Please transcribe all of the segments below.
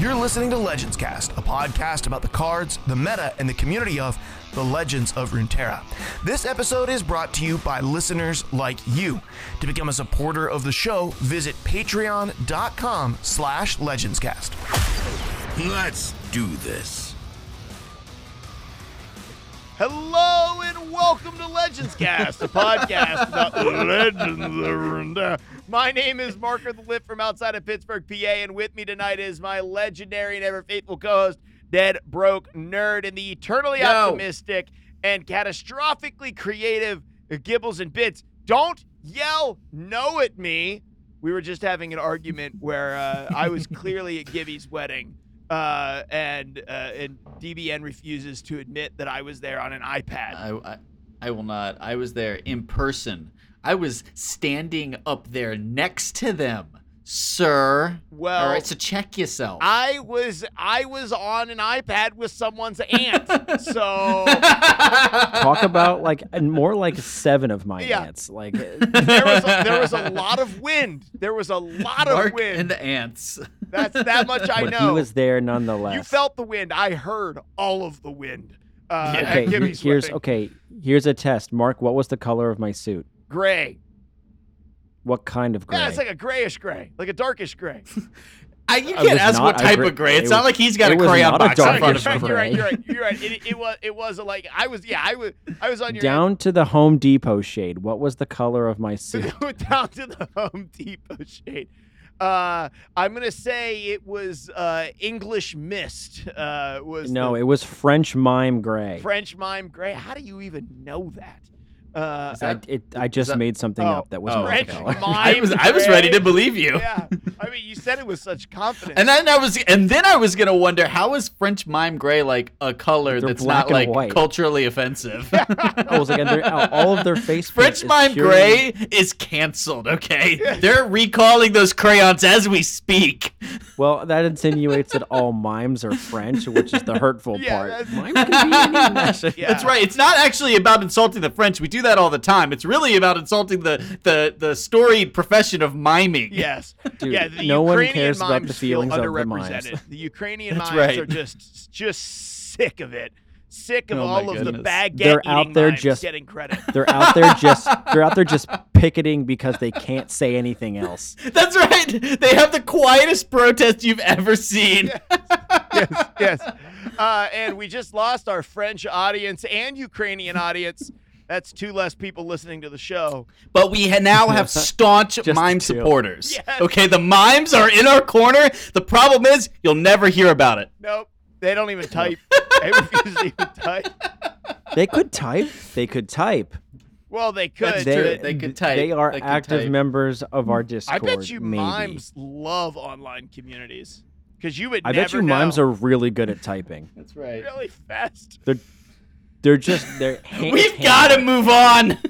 You're listening to Legends Cast, a podcast about the cards, the meta, and the community of the Legends of Runeterra. This episode is brought to you by listeners like you. To become a supporter of the show, visit patreon.com slash legendscast. Let's do this. Hello and welcome to Legends Cast, a podcast about legends. My name is Marker the Lift from outside of Pittsburgh, PA, and with me tonight is my legendary and ever faithful co-host, Dead Broke Nerd, and the eternally Yo. optimistic and catastrophically creative Gibbles and Bits. Don't yell no at me. We were just having an argument where uh, I was clearly at Gibby's wedding, uh, and uh, and DBN refuses to admit that I was there on an iPad. I, I, I will not. I was there in person. I was standing up there next to them, sir. Well, All right, so check yourself. I was I was on an iPad with someone's aunt, so Talk about like and more like seven of my Yeah. aunts. Like there was a, there was a lot of wind. There was a lot of Mark wind. and the ants. That's that much I but know. he was there nonetheless. you felt the wind. I heard all of the wind. Uh, Yeah. okay. here's wedding. okay. Here's a test. Mark, what was the color of my suit? gray. What kind of gray? Yeah, it's like a grayish gray, like a darkish gray. I, you can't ask what type gray- of gray. It's it not was- like he's got a it was crayon not a box in dark front of gray. him. you're right. You're right. You're right. It, it was. It was like I was. Yeah, I was. I was on your Down to the Home Depot shade. What was the color of my suit? down to the Home Depot shade. Uh, I'm gonna say it was uh, English mist. Uh, was no, the it was French mime gray. French mime gray. How do you even know that? Uh, I, that- it, I just that- made something oh, up that was oh, not French the color. mime I was I was ready to believe you. Yeah, I mean, you said it with such confidence. And then I was, and then I was gonna wonder how is French mime gray like a color They're that's not like white. culturally offensive. I was like, and they're- uh, all of their face French mime purely- gray is canceled. Okay, they're recalling those crayons as we speak. Well, that insinuates that all mimes are French, which is the hurtful Yeah, part. that's- Mime can be any. Yeah. That's right. It's not actually about insulting the French. We do that all the time. It's really about insulting the the the storied profession of miming. Yes. Dude, yeah, the no one Ukrainian cares about mimes the feel feelings of the mimes. The Ukrainian That's mimes right. are just just sick of it. Sick of Oh my all of the goodness. baguette They're out there just- getting credit. They're out there just they're out there just picketing because they can't say anything else. That's right. They have the quietest protest you've ever seen. yes, yes. Uh, and we just lost our French audience and Ukrainian audience. That's two less people listening to the show. But we ha- now have staunch mime two. supporters. Yes. Okay, the mimes are in our corner. The problem is you'll never hear about it. Nope. They don't even type. they refuse to even type. They could type. They could type. Well, they could. That's They, true. They could type. They are They active type. members of our Discord. I bet you maybe. mimes love online communities because you would I never bet you mimes are really good at typing. That's right. really fast. They're just they're hand- We've got to move on.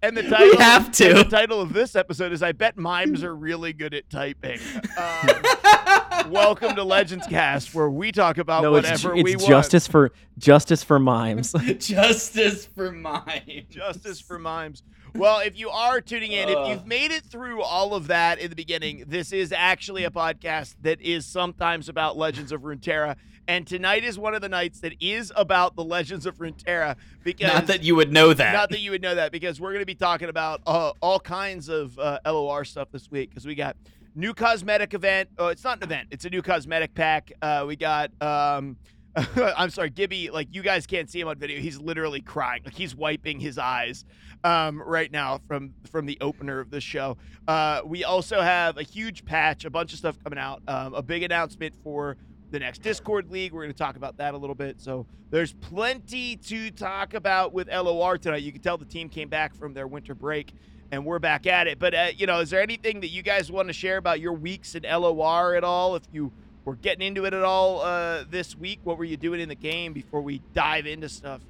And the title, we have to. The title of this episode is "I bet mimes are really good at typing." Um, welcome to Legends Cast, where we talk about No, it's, whatever it's we want. justice for justice for mimes. Justice for mimes. Justice for mimes. Well, if you are tuning in, if you've made it through all of that in the beginning, this is actually a podcast that is sometimes about Legends of Runeterra. And tonight is one of the nights that is about the Legends of Runeterra because Not that you would know that. Not that you would know that because we're going to be talking about uh, all kinds of uh, LOR stuff this week because we got new cosmetic event. Oh, it's not an event; it's a new cosmetic pack. Uh, we got. Um, I'm sorry, Gibby. Like you guys can't see him on video. He's literally crying. Like he's wiping his eyes um, right now from from the opener of the show. Uh, we also have a huge patch, a bunch of stuff coming out. Um, a big announcement for the next Discord League. We're going to talk about that a little bit. So there's plenty to talk about with LOR tonight. You can tell the team came back from their winter break and we're back at it. But, uh, you know, is there anything that you guys want to share about your weeks in LOR at all? If you were getting into it at all uh, this week, what were you doing in the game before we dive into stuff?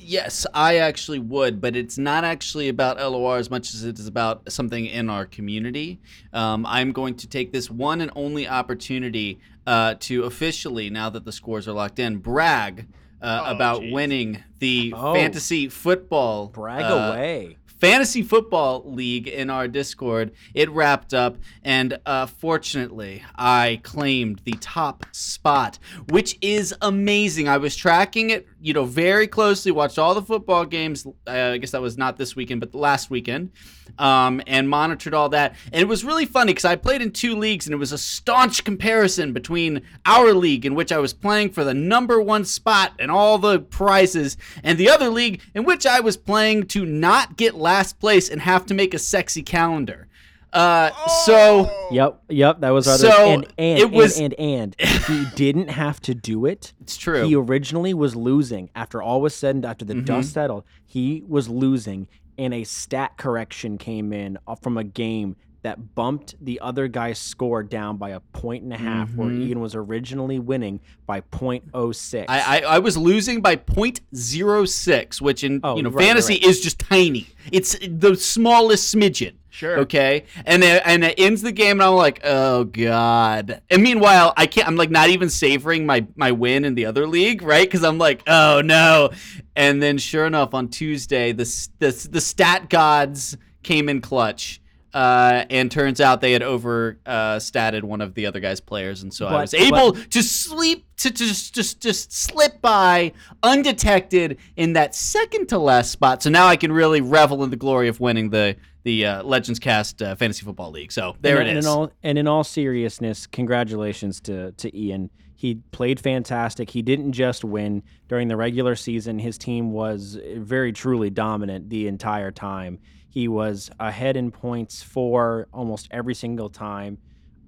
Yes, I actually would, but it's not actually about LOR as much as it is about something in our community. Um, I'm going to take this one and only opportunity uh, to officially, now that the scores are locked in, brag uh, Oh, about geez. winning the Oh. fantasy football Brag uh, away. Fantasy football league in our Discord. It wrapped up, and uh, fortunately, I claimed the top spot, which is amazing. I was tracking it, you know, very closely. Watched all the football games. Uh, I guess that was not this weekend, but last weekend, um, and monitored all that. And it was really funny because I played in two leagues, and it was a staunch comparison between our league, in which I was playing for the number one spot and all the prizes, and the other league in which I was playing to not get last place and have to make a sexy calendar. Uh, so Yep, yep, that was our So, and and, it was- and and and he didn't have to do it. it's true. He originally was losing after all was said and after the Mhm. dust settled. He was losing, and a stat correction came in uh, from a game that bumped the other guy's score down by a point and a half, where Mhm. Ian was originally winning by 0.06. I, I, I was losing by 0.06, which in Oh, you know right, fantasy right. is just tiny. It's the smallest smidgen. Sure. Okay, and then and it ends the game, and I'm like, oh god. And meanwhile, I can't. I'm like not even savoring my my win in the other league, right? Because I'm like, oh no. And then sure enough, on Tuesday, the the the stat gods came in clutch. Uh, and turns out they had over uh, statted one of the other guy's players, and so I was able to sleep to, to just just just slip by undetected in that second to last spot. So now I can really revel in the glory of winning the the uh, Legends Cast uh, Fantasy Football League. So there and, it and is. In all, and in all seriousness, congratulations to to Ian. He played fantastic. He didn't just win during the regular season. His team was very truly dominant the entire time. He was ahead in points for almost every single time.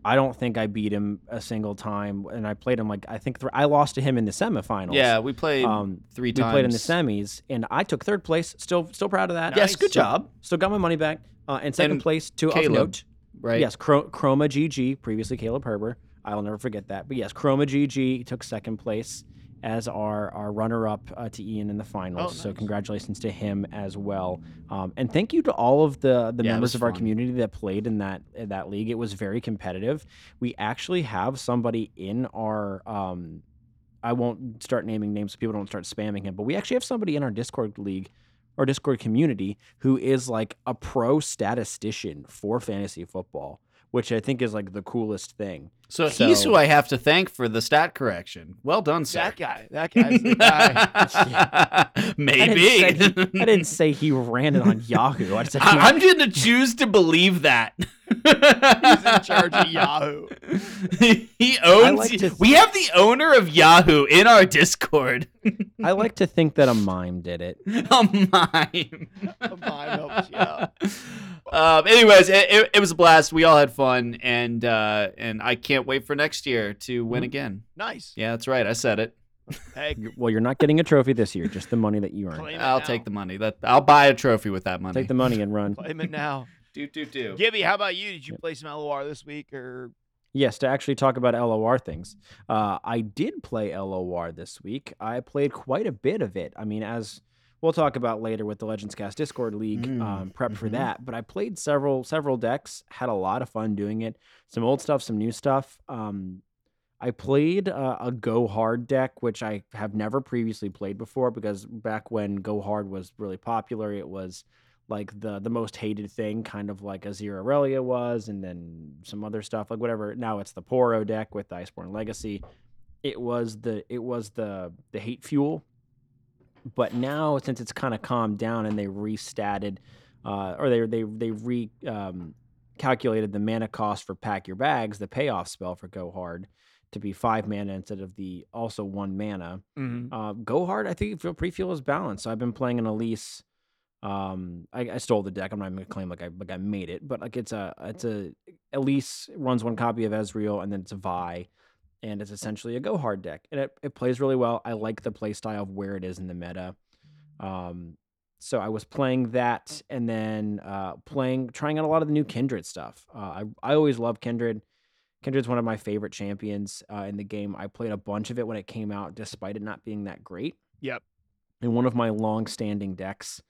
I don't think I beat him a single time, and I played him like I think th- I lost to him in the semifinals. yeah, we played um, three we times. played in the semis, and I took third place. Still, still proud of that. Yes, good Still- job. Still got my money back. Uh, and second And place to Caleb, note. Right. Yes, Chro- Chroma GG, previously Caleb Herber. I'll never forget that. But yes, Chroma GG took second place as our, our runner up uh, to Ian in the finals. Oh, So congratulations to him as well. Um, and thank you to all of the, the Yeah, members of our community that played in that in that league. It was very competitive. We actually have somebody in our um, I won't start naming names so people don't start spamming him, but we actually have somebody in our Discord league or Discord community who is like a pro statistician for fantasy football, which I think is like the coolest thing. So, he's who I have to thank for the stat correction. Well done, sir. That guy. That guy's the guy. Maybe. I didn't, say he, I didn't say he ran it on Yahoo. I said I- I'm going to choose to believe that. He's in charge of Yahoo. he owns. like to- we have the owner of Yahoo in our Discord. I like to think that a mime did it. a mime. A mime helps you out. Um, anyways, it, it, it was a blast. We all had fun, and uh, and I can't wait for next year to win Mhm. again. Nice. Yeah, that's right. I said it. Hey, Well, you're not getting a trophy this year, just the money that you earned. I'll now. take the money. That I'll buy a trophy with that money. Take the money and run. Claim it now. do do do. Gibby, how about you? Did you play some LOR this week or Yes, to actually talk about LOR things. Uh, I did play LOR this week. I played quite a bit of it. I mean, as we'll talk about later with the Legends Cast Discord League Mm, um, prep for mhm. that. But I played several several decks. Had a lot of fun doing it. Some old stuff, some new stuff. Um, I played uh, a Go Hard deck, which I have never previously played before because back when Go Hard was really popular, it was like the the most hated thing, kind of like Azir Irelia was, and then some other stuff like whatever. Now it's the Poro deck with Iceborne Legacy. It was the it was the the hate fuel, but now since it's kind of calmed down and they restatted, uh, or they they they re um, calculated the mana cost for pack your bags, the payoff spell for Go Hard, to be five mana instead of the also one mana. Uh, go hard. I think feel pretty feel is balanced. So I've been playing an Elise. Um, I, I stole the deck. I'm not even gonna claim like I like I made it, but like it's a it's a Elise runs one copy of Ezreal and then it's a Vi, and it's essentially a go hard deck, and it, it plays really well. I like the play style of where it is in the meta. Um, so I was playing that, and then uh, playing trying out a lot of the new Kindred stuff. Uh, I I always love Kindred. Kindred's one of my favorite champions uh, in the game. I played a bunch of it when it came out, despite it not being that great. Yep. And one of my long-standing decks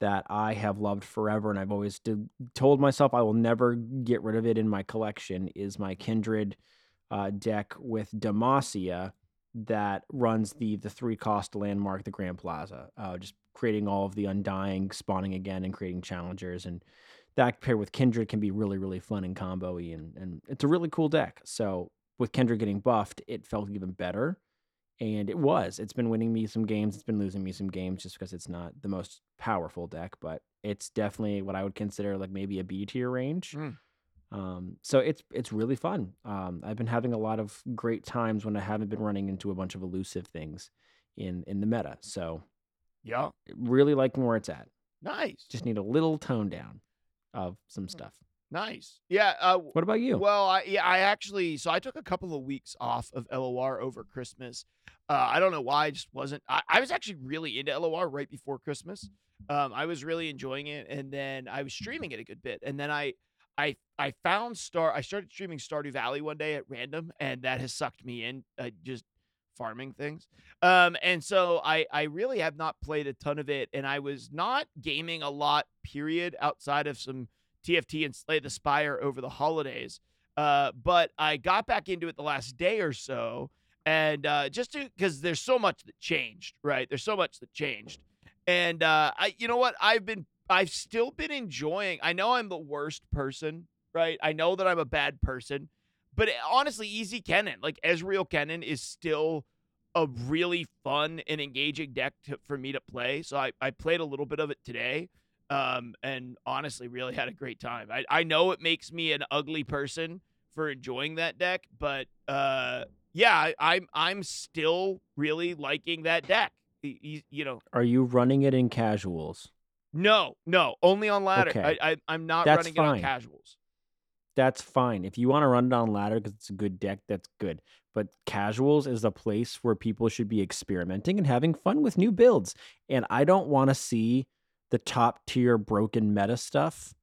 that I have loved forever, and I've always did, told myself I will never get rid of it in my collection, is my Kindred uh, deck with Demacia that runs the the three cost landmark, the Grand Plaza. Uh, just creating all of the undying, spawning again, and creating challengers. And that paired with Kindred can be really, really fun and combo-y, and and it's a really cool deck. So with Kindred getting buffed, it felt even better. And it was. It's been winning me some games. It's been losing me some games just because it's not the most powerful deck, but it's definitely what I would consider like maybe a B tier range. Mm. Um, so it's it's really fun. Um, I've been having a lot of great times when I haven't been running into a bunch of elusive things in in the meta. So Yeah. really liking where it's at. Nice. Just need a little tone down of some stuff. Nice. Yeah. Uh, What about you? Well, I yeah, I actually so I took a couple of weeks off of LOR over Christmas. Uh, I don't know why, I just wasn't. I, I was actually really into LOR right before Christmas. Um, I was really enjoying it, and then I was streaming it a good bit, and then I, I, I found Star. I started streaming Stardew Valley one day at random, and that has sucked me in. Uh, just farming things. Um, and so I, I really have not played a ton of it, and I was not gaming a lot. Period. Outside of some TFT and Slay the Spire over the holidays. Uh, but I got back into it the last day or so, and uh, just because there's so much that changed, right? There's so much that changed, and uh, I, you know what? I've been, I've still been enjoying. I know I'm the worst person, right? I know that I'm a bad person, but honestly, Easy Kennen, like Ezreal Kennen, is still a really fun and engaging deck to, for me to play. So I, I played a little bit of it today um, and honestly really had a great time. I, I know it makes me an ugly person for enjoying that deck, but uh, yeah, I, I'm I'm still really liking that deck. Y- y- You know, Are you running it in casuals? No, no, only on ladder. Okay. I, I I'm not That's running it on casuals. That's fine. If you want to run it on ladder because it's a good deck, that's good. But casuals is a place where people should be experimenting and having fun with new builds. And I don't want to see the top tier broken meta stuff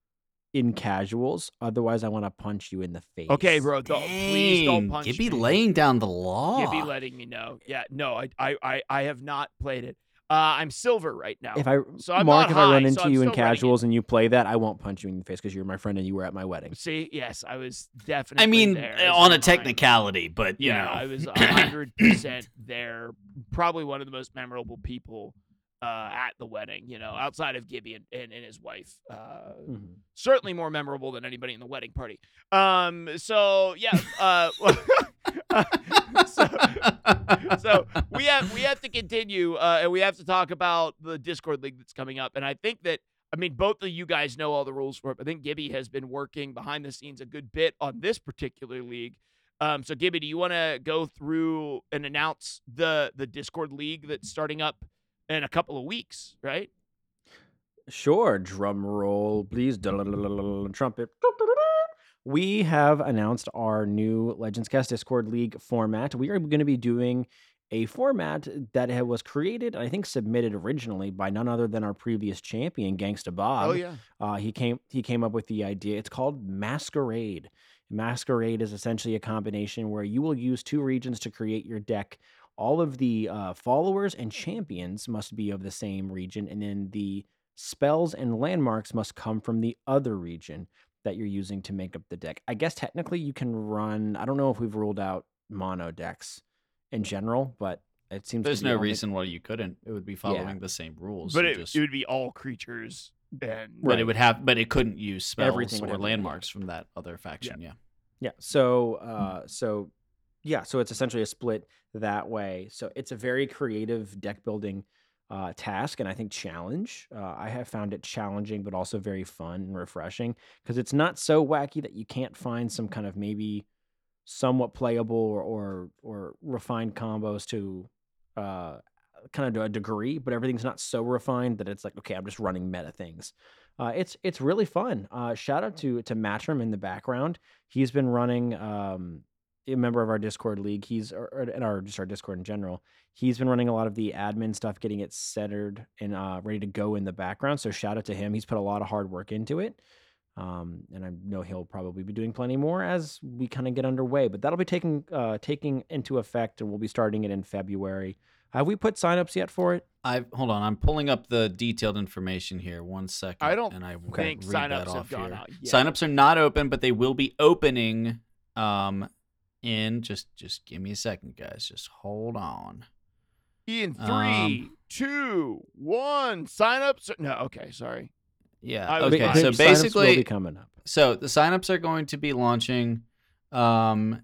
in casuals. Otherwise, I want to punch you in the face. Okay, bro, don't, please don't Dang, punch Gibby me. laying down the law. Gibby letting me know. Yeah, no, I I I, I have not played it. Uh, I'm silver right now. If I So I'm Mark, not if I run into so you in still running it. casuals and you play that, I won't punch you in the face because you're my friend and you were at my wedding. See, yes, I was definitely. I mean, there uh, on a mine. technicality, but you Yeah, know, I was hundred percent there. Probably one of the most memorable people uh, at the wedding. You know, outside of Gibby and, and, and his wife. Uh, Mhm. certainly more memorable than anybody in the wedding party. Um. So yeah. So, so we have we have to continue, uh, and we have to talk about the Discord league that's coming up. And I think that I mean both of you guys know all the rules for it. I think Gibby has been working behind the scenes a good bit on this particular league. Um, so Gibby, do you want to go through and announce the the Discord league that's starting up in a couple of weeks, right? Sure. Drum roll, please. Trumpet. We have announced our new Legends Cast Discord League format. We are going to be doing a format that was created, I think, submitted originally by none other than our previous champion, Gangsta Bob. oh yeah. Uh, he came he came up with the idea. It's called Masquerade. Masquerade is essentially a combination where you will use two regions to create your deck. All of the uh, followers and champions must be of the same region, and then the spells and landmarks must come from the other region that you're using to make up the deck. I guess technically you can run. I don't know if we've ruled out mono decks in general, but it seems to there's be no only- reason why you couldn't. It would be following the same rules. But it, just- it would be all creatures and but it would have, but it couldn't use spells Everything or have to be- landmarks from that other faction. Yeah. Yeah. So uh so yeah, so it's essentially a split that way. So it's a very creative deck building uh task and I think challenge. Uh, I have found it challenging but also very fun and refreshing because it's not so wacky that you can't find some kind of maybe somewhat playable or or, or refined combos to uh kind of to a degree, but everything's not so refined that it's like okay, I'm just running meta things. Uh, it's it's really fun. Uh, shout out to to Matrim in the background. He's been running. Um, a member of our Discord league. He's or, or in our just our Discord in general. He's been running a lot of the admin stuff, getting it centered and uh, ready to go in the background. So shout out to him. He's put a lot of hard work into it. Um, and I know he'll probably be doing plenty more as we kind of get underway. But that'll be taking uh, taking into effect, and we'll be starting it in February. Have we put signups yet for it? I hold on. I'm pulling up the detailed information here. One second. I don't and I will think read that signups have gone here. out yet. Signups are not open, but they will be opening. Um, in just just give me a second, guys. Just hold on. In three, Um, two, one. Sign up. No, okay, sorry. Yeah. Okay. So basically, coming up. so the signups are going to be launching. Um,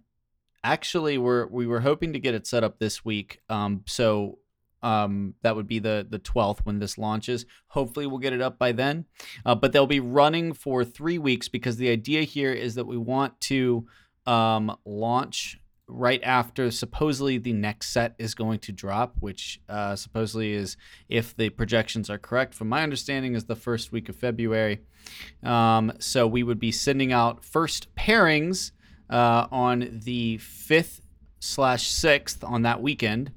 actually, we're we were hoping to get it set up this week. Um, so um, that would be the the twelfth when this launches. Hopefully, we'll get it up by then. Uh, but they'll be running for three weeks because the idea here is that we want to um, launch right after supposedly the next set is going to drop, which uh, supposedly is, if the projections are correct, from my understanding, is the first week of February. Um, so we would be sending out first pairings uh, on the fifth slash sixth on that weekend.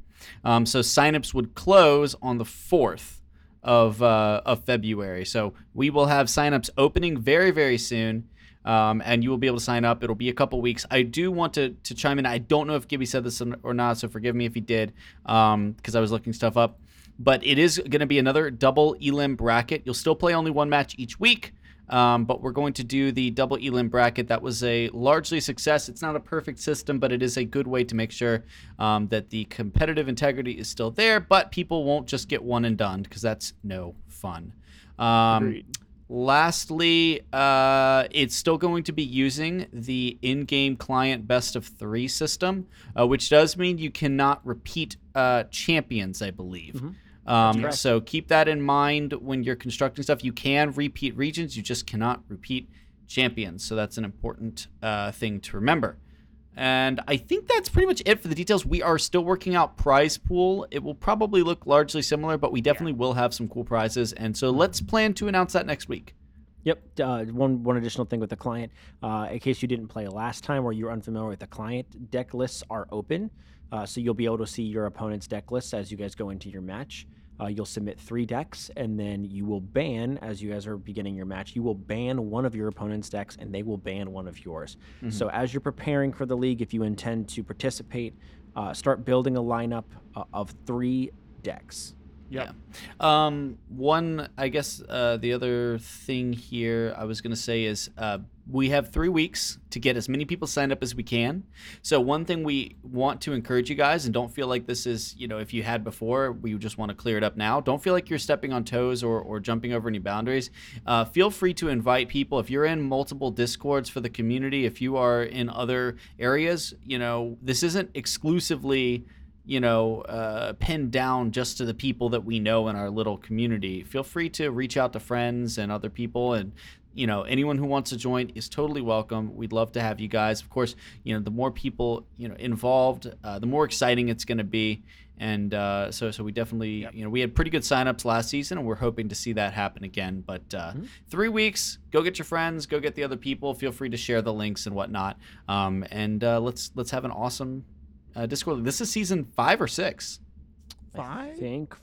Um, so signups would close on the fourth of uh, of February. So we will have signups opening very very soon. Um, and you will be able to sign up. It'll be a couple weeks. I do want to, to chime in. I don't know if Gibby said this or not, so forgive me if he did, because I was looking stuff up. But it is going to be another double elim bracket. You'll still play only one match each week, um, but we're going to do the double elim bracket. That was a largely success. It's not a perfect system, but it is a good way to make sure um, that the competitive integrity is still there, but people won't just get one and done because that's no fun. Um. Lastly, uh, it's still going to be using the in game client best of three system, uh, which does mean you cannot repeat uh, champions, I believe. Um, so keep that in mind when you're constructing stuff. You can repeat regions, you just cannot repeat champions. So that's an important uh, thing to remember. And I think that's pretty much it for the details. We are still working out prize pool. It will probably look largely similar, but we definitely will have some cool prizes. And so let's plan to announce that next week. Yep. Uh, one one additional thing with the client, uh, in case you didn't play last time or you're unfamiliar with the client, deck lists are open, uh, so you'll be able to see your opponent's deck lists as you guys go into your match. Uh, you'll submit three decks, and then you will ban as you guys are beginning your match. You will ban one of your opponent's decks, and they will ban one of yours. So as you're preparing for the league, if you intend to participate, uh, start building a lineup uh, of three decks. Yep. Um, one, I guess, uh, the other thing here I was going to say is uh, we have three weeks to get as many people signed up as we can. So, one thing we want to encourage you guys, and don't feel like this is, you know, if you had before, we just want to clear it up now. Don't feel like you're stepping on toes or, or jumping over any boundaries. Uh, feel free to invite people. If you're in multiple discords for the community, if you are in other areas, you know, this isn't exclusively you know, uh, pinned down just to the people that we know in our little community. Feel free to reach out to friends and other people, and you know, anyone who wants to join is totally welcome. We'd love to have you guys. Of course, you know, the more people you know involved, uh, the more exciting it's going to be. And uh, so, so we definitely, you know, we had pretty good signups last season, and we're hoping to see that happen again. But uh, three weeks, go get your friends, go get the other people. Feel free to share the links and whatnot. Um, and uh, let's let's have an awesome uh, Discord. This is season five or six. Five. I Five? think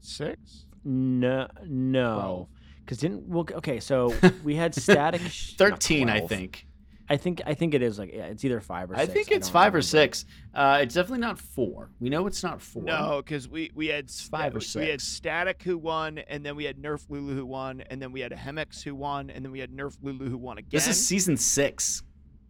Six? No, no, Twelve. Because didn't well, okay. So we had static. Thirteen, I think. I think I think it is like yeah, it's either five or. I six. think it's don't five or six. Uh, it's definitely not four. We know it's not four. No, because we we had sta- five or six. We had. Static who won, and then we had Nerf Lulu who won, and then we had Hemex who won, and then we had Nerf Lulu who won again. This is season six.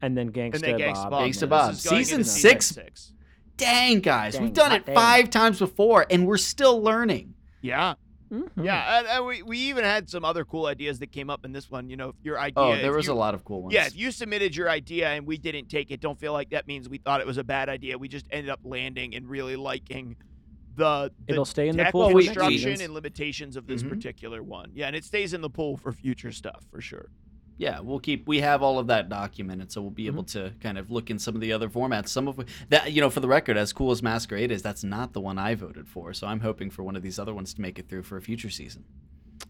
And then Gangsta and then Gangsta Bob. Bob. Gangsta This Bob. is Season six? six. Dang, guys, Dang, we've done it dang. five times before, and we're still learning. Yeah, Mhm. yeah, and, and we, we even had some other cool ideas that came up in this one. You know, if your idea. Oh, there was you- a lot of cool ones. Yeah, if you submitted your idea and we didn't take it, don't feel like that means we thought it was a bad idea. We just ended up landing and really liking the, the It'll stay in the pool for we- next construction and limitations of this Mhm. particular one. Yeah, and it stays in the pool for future stuff for sure. Yeah, we'll keep. We have all of that documented, so we'll be Mm-hmm. able to kind of look in some of the other formats. Some of that, you know, for the record, as cool as Masquerade is, that's not the one I voted for. So I'm hoping for one of these other ones to make it through for a future season.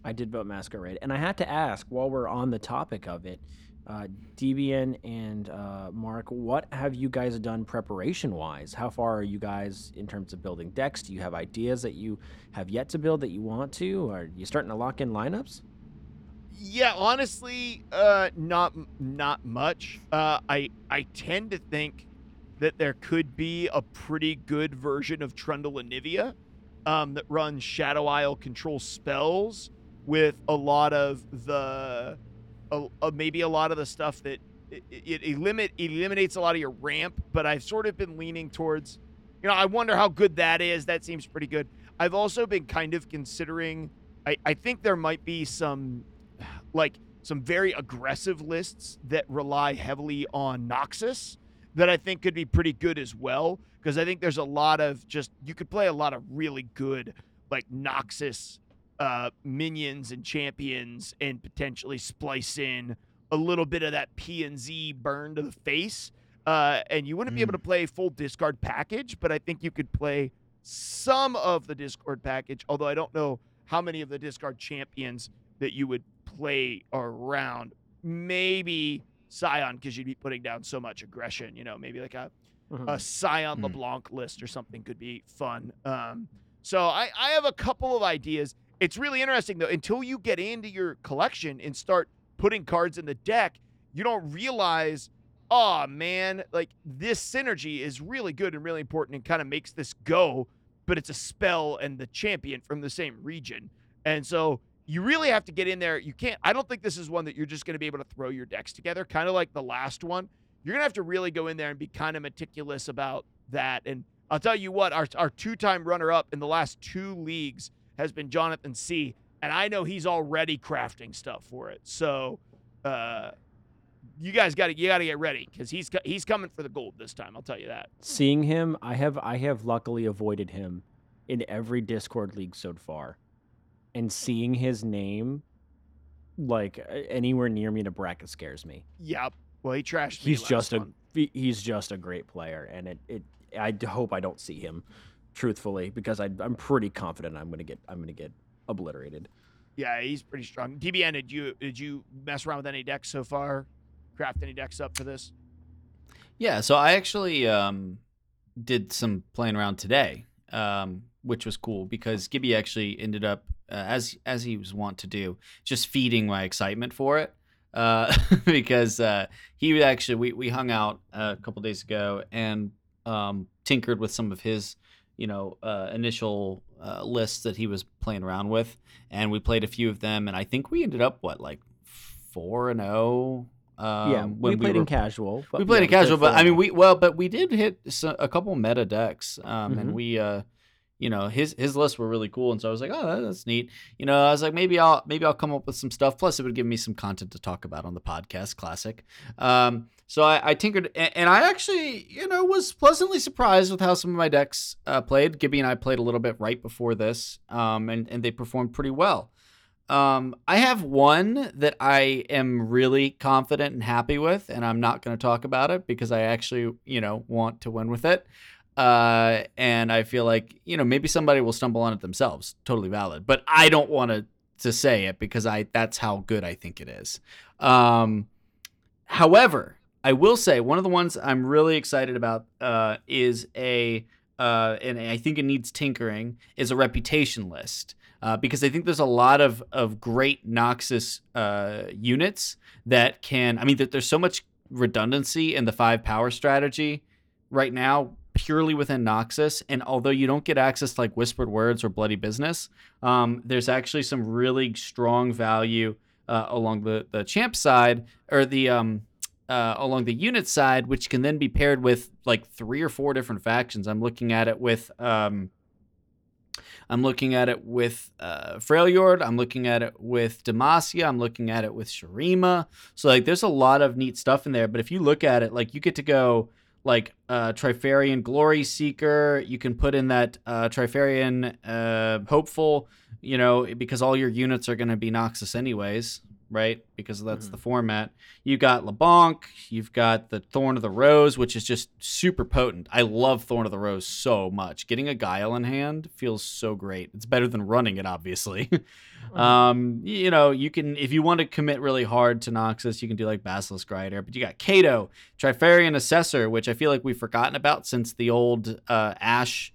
I did vote Masquerade, and I had to ask while we're on the topic of it, uh, DBN and uh, Mark, what have you guys done preparation wise? How far are you guys in terms of building decks? Do you have ideas that you have yet to build that you want to? Are you starting to lock in lineups? Yeah, honestly, uh, not not much. Uh, I I tend to think that there could be a pretty good version of Trundle and Anivia um, that runs Shadow Isle control spells with a lot of the maybe a lot of the stuff that it, it eliminate eliminates a lot of your ramp. But I've sort of been leaning towards you know, I wonder how good that is. That seems pretty good. I've also been kind of considering. I, I think there might be some, like some very aggressive lists that rely heavily on Noxus that I think could be pretty good as well. Because I think there's a lot of just you could play a lot of really good like Noxus uh, minions and champions and potentially splice in a little bit of that P and Z burn to the face. Uh, and you wouldn't be able to play full discard package, but I think you could play some of the discard package. Although I don't know how many of the discard champions that you would play around. Maybe Sion because you'd be putting down so much aggression. You know, maybe like a Mhm. a Sion Hmm. LeBlanc list or something could be fun. Um, so I, I have a couple of ideas. It's really interesting though. Until you get into your collection and start putting cards in the deck, you don't realize, oh man, like this synergy is really good and really important and kind of makes this go. But it's a spell and the champion from the same region, and so you really have to get in there. You can't. I don't think this is one that you're just going to be able to throw your decks together, kind of like the last one. You're gonna have to really go in there and be kind of meticulous about that. And I'll tell you what, our our two-time runner-up in the last two leagues has been Jonathan C. And I know he's already crafting stuff for it. So, uh, you guys got to you got to get ready because he's he's coming for the gold this time. I'll tell you that. Seeing him, I have I have luckily avoided him in every Discord league so far, and seeing his name like anywhere near me in a bracket scares me. Yep. Well, he trashed me He's last just a one. he- he's just a great player, and it it I d- hope I don't see him, truthfully, because I I'm pretty confident I'm gonna get I'm gonna get obliterated. Yeah, he's pretty strong. DBN, did you did you mess around with any decks so far? Craft any decks up for this? Yeah, so I actually um, did some playing around today, um, which was cool because Gibby actually ended up, uh, as as he was wont to do, just feeding my excitement for it. Uh, because uh, he actually we, we hung out a couple days ago and um, tinkered with some of his you know uh, initial uh, lists that he was playing around with, and we played a few of them, and I think we ended up what like four and zero. Um, yeah, when we played were in casual. We played yeah, it casual, but I mean, we well, but we did hit a couple meta decks, um, and Mhm. we, uh, you know, his his lists were really cool, and so I was like, oh, that's neat. You know, I was like, maybe I'll maybe I'll come up with some stuff. Plus, it would give me some content to talk about on the podcast. Classic. Um, so I, I tinkered, and, and I actually, you know, was pleasantly surprised with how some of my decks uh, played. Gibby and I played a little bit right before this, um, and and they performed pretty well. Um, I have one that I am really confident and happy with, and I'm not going to talk about it because I actually, you know, want to win with it. Uh, and I feel like, you know, maybe somebody will stumble on it themselves. Totally valid, but I don't want to to say it because I that's how good I think it is. Um, however, I will say one of the ones I'm really excited about uh, is a uh, and I think it needs tinkering is a reputation list uh, because I think there's a lot of of great Noxus uh, units that can. I mean, there- there's so much redundancy in the five power strategy right now, purely within Noxus. And although you don't get access to like whispered words or bloody business, um, there's actually some really strong value uh, along the the champ side or the um. Uh, along the unit side, which can then be paired with like three or four different factions. I'm looking at it with um, I'm looking at it with uh, Freljord. I'm looking at it with Demacia. I'm looking at it with Shurima. So like, there's a lot of neat stuff in there. But if you look at it, like you get to go like uh, Trifarian Glory Seeker. You can put in that uh, Trifarian uh, Hopeful. You know, because all your units are going to be Noxus anyways, right? Because that's Mhm. the format. You've got LeBlanc. You've got the Thorn of the Rose, which is just super potent. I love Thorn of the Rose so much. Getting a Guile in hand feels so great. It's better than running it, obviously. um, you know, you can if you want to commit really hard to Noxus, you can do like Basilisk Rider. But you got Kato, Trifarian Assessor, which I feel like we've forgotten about since the old uh, Ashe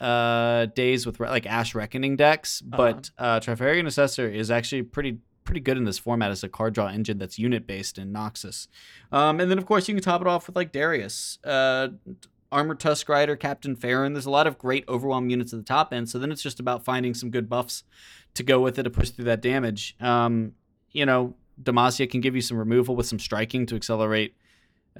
uh, days with like Ashe Reckoning decks. But uh, Trifarian Assessor is actually pretty pretty good in this format as a card draw engine that's unit based in Noxus. Um, and then of course you can top it off with like Darius, uh, Armored Tusk Rider, Captain Farron. There's a lot of great overwhelm units at the top end. So then it's just about finding some good buffs to go with it to push through that damage. Um, you know, Demacia can give you some removal with some striking to accelerate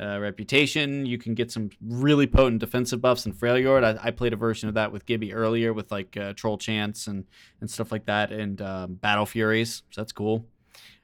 uh, reputation. You can get some really potent defensive buffs in Freljord. I, I played a version of that with Gibby earlier with like uh, Troll Chant and, and stuff like that, and um, Battle Furies. So that's cool.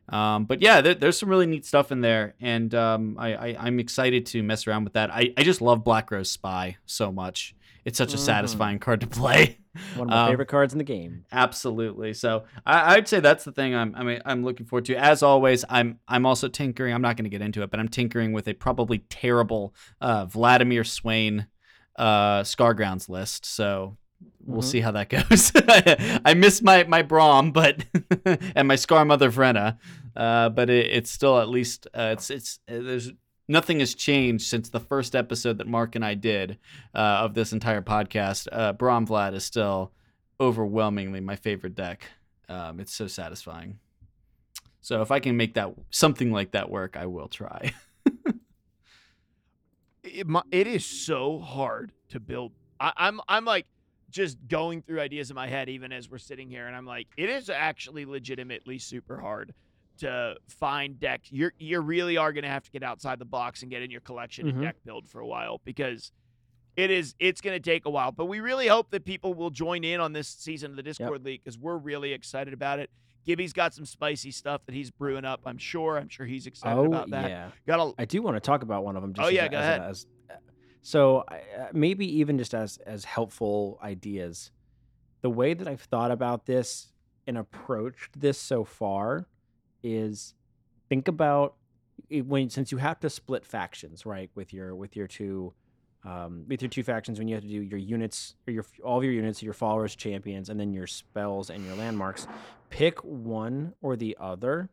Um, but yeah, there, there's some really neat stuff in there, and um, I, am excited to mess around with that. I, I just love Black Rose Spy so much. It's such a mm-hmm. satisfying card to play. One of my um, favorite cards in the game. Absolutely. So I, would say that's the thing I'm I mean, I'm looking forward to. As always, I'm I'm also tinkering. I'm not going to get into it, but I'm tinkering with a probably terrible uh, Vladimir Swain uh, Scargrounds list. So we'll mm-hmm. see how that goes. I miss my my Braum, but and my Scar Mother Vrynna, uh, but it, it's still at least uh, it's it's uh, there's nothing has changed since the first episode that Mark and I did uh, of this entire podcast. Uh, Braum Vlad is still overwhelmingly my favorite deck. Um, it's so satisfying. So if I can make that something like that work, I will try. it, it is so hard to build. I, I'm I'm like just going through ideas in my head even as we're sitting here, and I'm like, it is actually legitimately super hard to find decks. You're you really are going to have to get outside the box and get in your collection mm-hmm. and deck build for a while because it is it's going to take a while. But we really hope that people will join in on this season of the Discord yep. League because we're really excited about it. Gibby's got some spicy stuff that he's brewing up. I'm sure. I'm sure he's excited oh, about that. Yeah. Got a, I do want to talk about one of them. Just oh as, yeah, go as, ahead. As, so uh, maybe even just as as helpful ideas. The way that I've thought about this and approached this so far is think about when since you have to split factions right with your with your two um, with your two factions when you have to do your units or your all of your units your followers champions and then your spells and your landmarks pick one or the other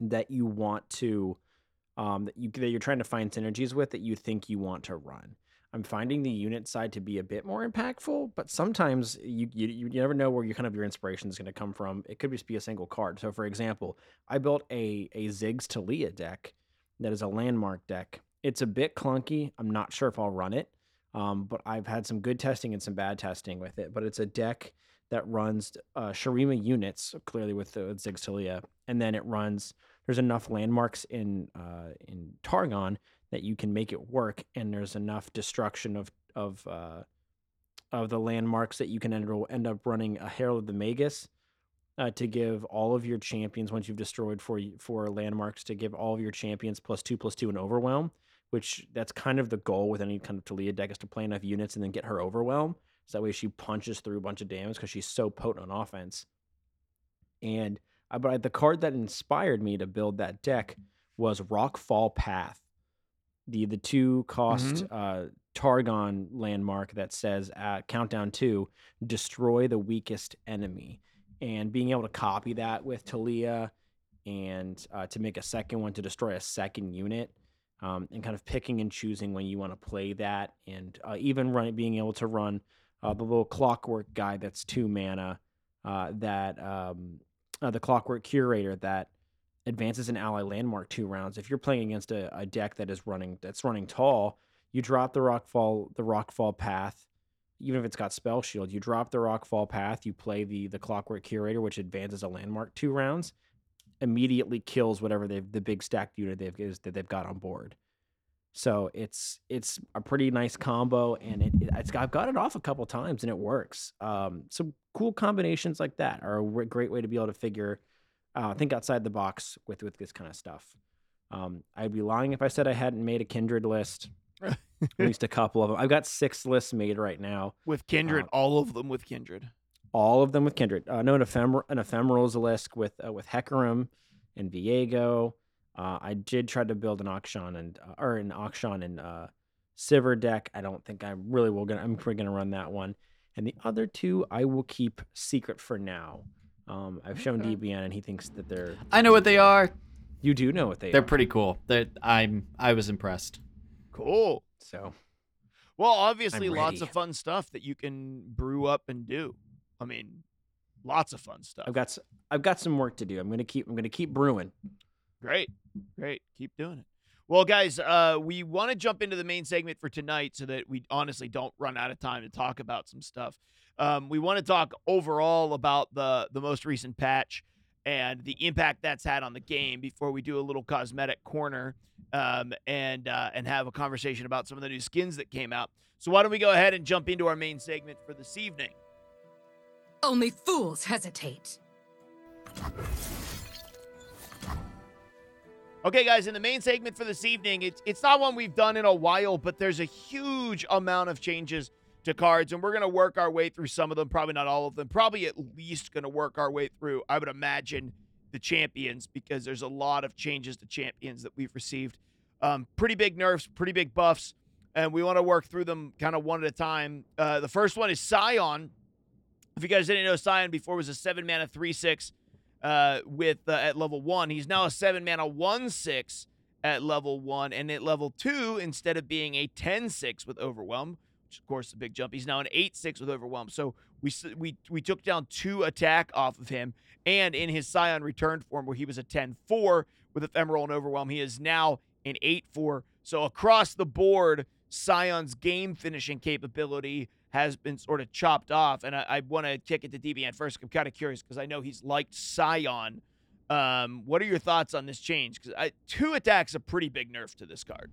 that you want to um, that you that you're trying to find synergies with that you think you want to run I'm finding the unit side to be a bit more impactful, but sometimes you you, you never know where your kind of your inspiration is going to come from. It could just be a single card. So, for example, I built a a Ziggs Taliyah deck that is a landmark deck. It's a bit clunky. I'm not sure if I'll run it, um, but I've had some good testing and some bad testing with it. But it's a deck that runs uh, Shurima units clearly with the Ziggs Taliyah, and then it runs. There's enough landmarks in uh, in Targon that you can make it work and there's enough destruction of of uh, of the landmarks that you can end, end up running a Herald of the Magus uh, to give all of your champions once you've destroyed four four landmarks to give all of your champions plus two plus two and overwhelm, which that's kind of the goal with any kind of Taliyah deck is to play enough units and then get her overwhelm. So that way she punches through a bunch of damage because she's so potent on offense. And uh, but the card that inspired me to build that deck was Rockfall Path the the two cost mm-hmm. uh, Targon landmark that says at countdown two, destroy the weakest enemy, and being able to copy that with Taliyah and uh, to make a second one to destroy a second unit. Um, and kind of picking and choosing when you want to play that, and uh, even run, being able to run uh, the little clockwork guy that's two mana, uh, that um, uh, the clockwork curator that advances an ally landmark two rounds. If you're playing against a, a deck that is running that's running tall, you drop the rockfall the rockfall path, even if it's got spell shield. You drop the rockfall path. You play the the clockwork curator, which advances a landmark two rounds, immediately kills whatever they've the big stacked unit they've is, that they've got on board. So it's it's a pretty nice combo, and it, it got, I've got it off a couple times, and it works. Um, some cool combinations like that are a great way to be able to figure uh, think outside the box with with this kind of stuff. Um, I'd be lying if I said I hadn't made a kindred list. at least a couple of them. I've got six lists made right now with kindred. Uh, all of them with kindred. All of them with kindred. Uh, no, an ephemeral, an ephemerals list with uh, with Hecarim and Viego. Uh, I did try to build an Akshan and uh, or an Akshan and uh, Sivir deck. I don't think I really will. Gonna I'm probably gonna run that one. And the other two I will keep secret for now. Um, I've shown okay. DBN, and he thinks that they're. I know what they are. You do know what they are. they're are. pretty cool. That I'm. I was impressed. Cool. So. Well, obviously, lots of fun stuff that you can brew up and do. I mean, lots of fun stuff. I've got. I've got some work to do. I'm gonna keep. I'm gonna keep brewing. Great, great. Keep doing it. Well, guys, uh, we want to jump into the main segment for tonight so that we honestly don't run out of time to talk about some stuff. Um, we want to talk overall about the the most recent patch and the impact that's had on the game before we do a little cosmetic corner um, and uh, and have a conversation about some of the new skins that came out. So why don't we go ahead and jump into our main segment for this evening? Only fools hesitate. Okay, guys, in the main segment for this evening, it's it's not one we've done in a while, but there's a huge amount of changes to cards, and we're gonna work our way through some of them. Probably not all of them. Probably at least gonna work our way through. I would imagine the champions because there's a lot of changes to champions that we've received. Um, pretty big nerfs, pretty big buffs, and we want to work through them kind of one at a time. Uh, the first one is Sion. If you guys didn't know, Sion before was a seven mana three six uh, with uh, at level one. He's now a seven mana one six at level one, and at level two, instead of being a 10-6 with overwhelm, which of course is a big jump, he's now an eight six with overwhelm. So we we we took down two attack off of him, and in his Sion returned form, where he was a 10-4 with ephemeral and overwhelm, he is now an eight four. So across the board, Sion's game finishing capability has been sort of chopped off. And I, I want to kick it to DBN first. I'm kind of curious because I know he's liked Sion. Um, what are your thoughts on this change? Because two attacks a pretty big nerf to this card.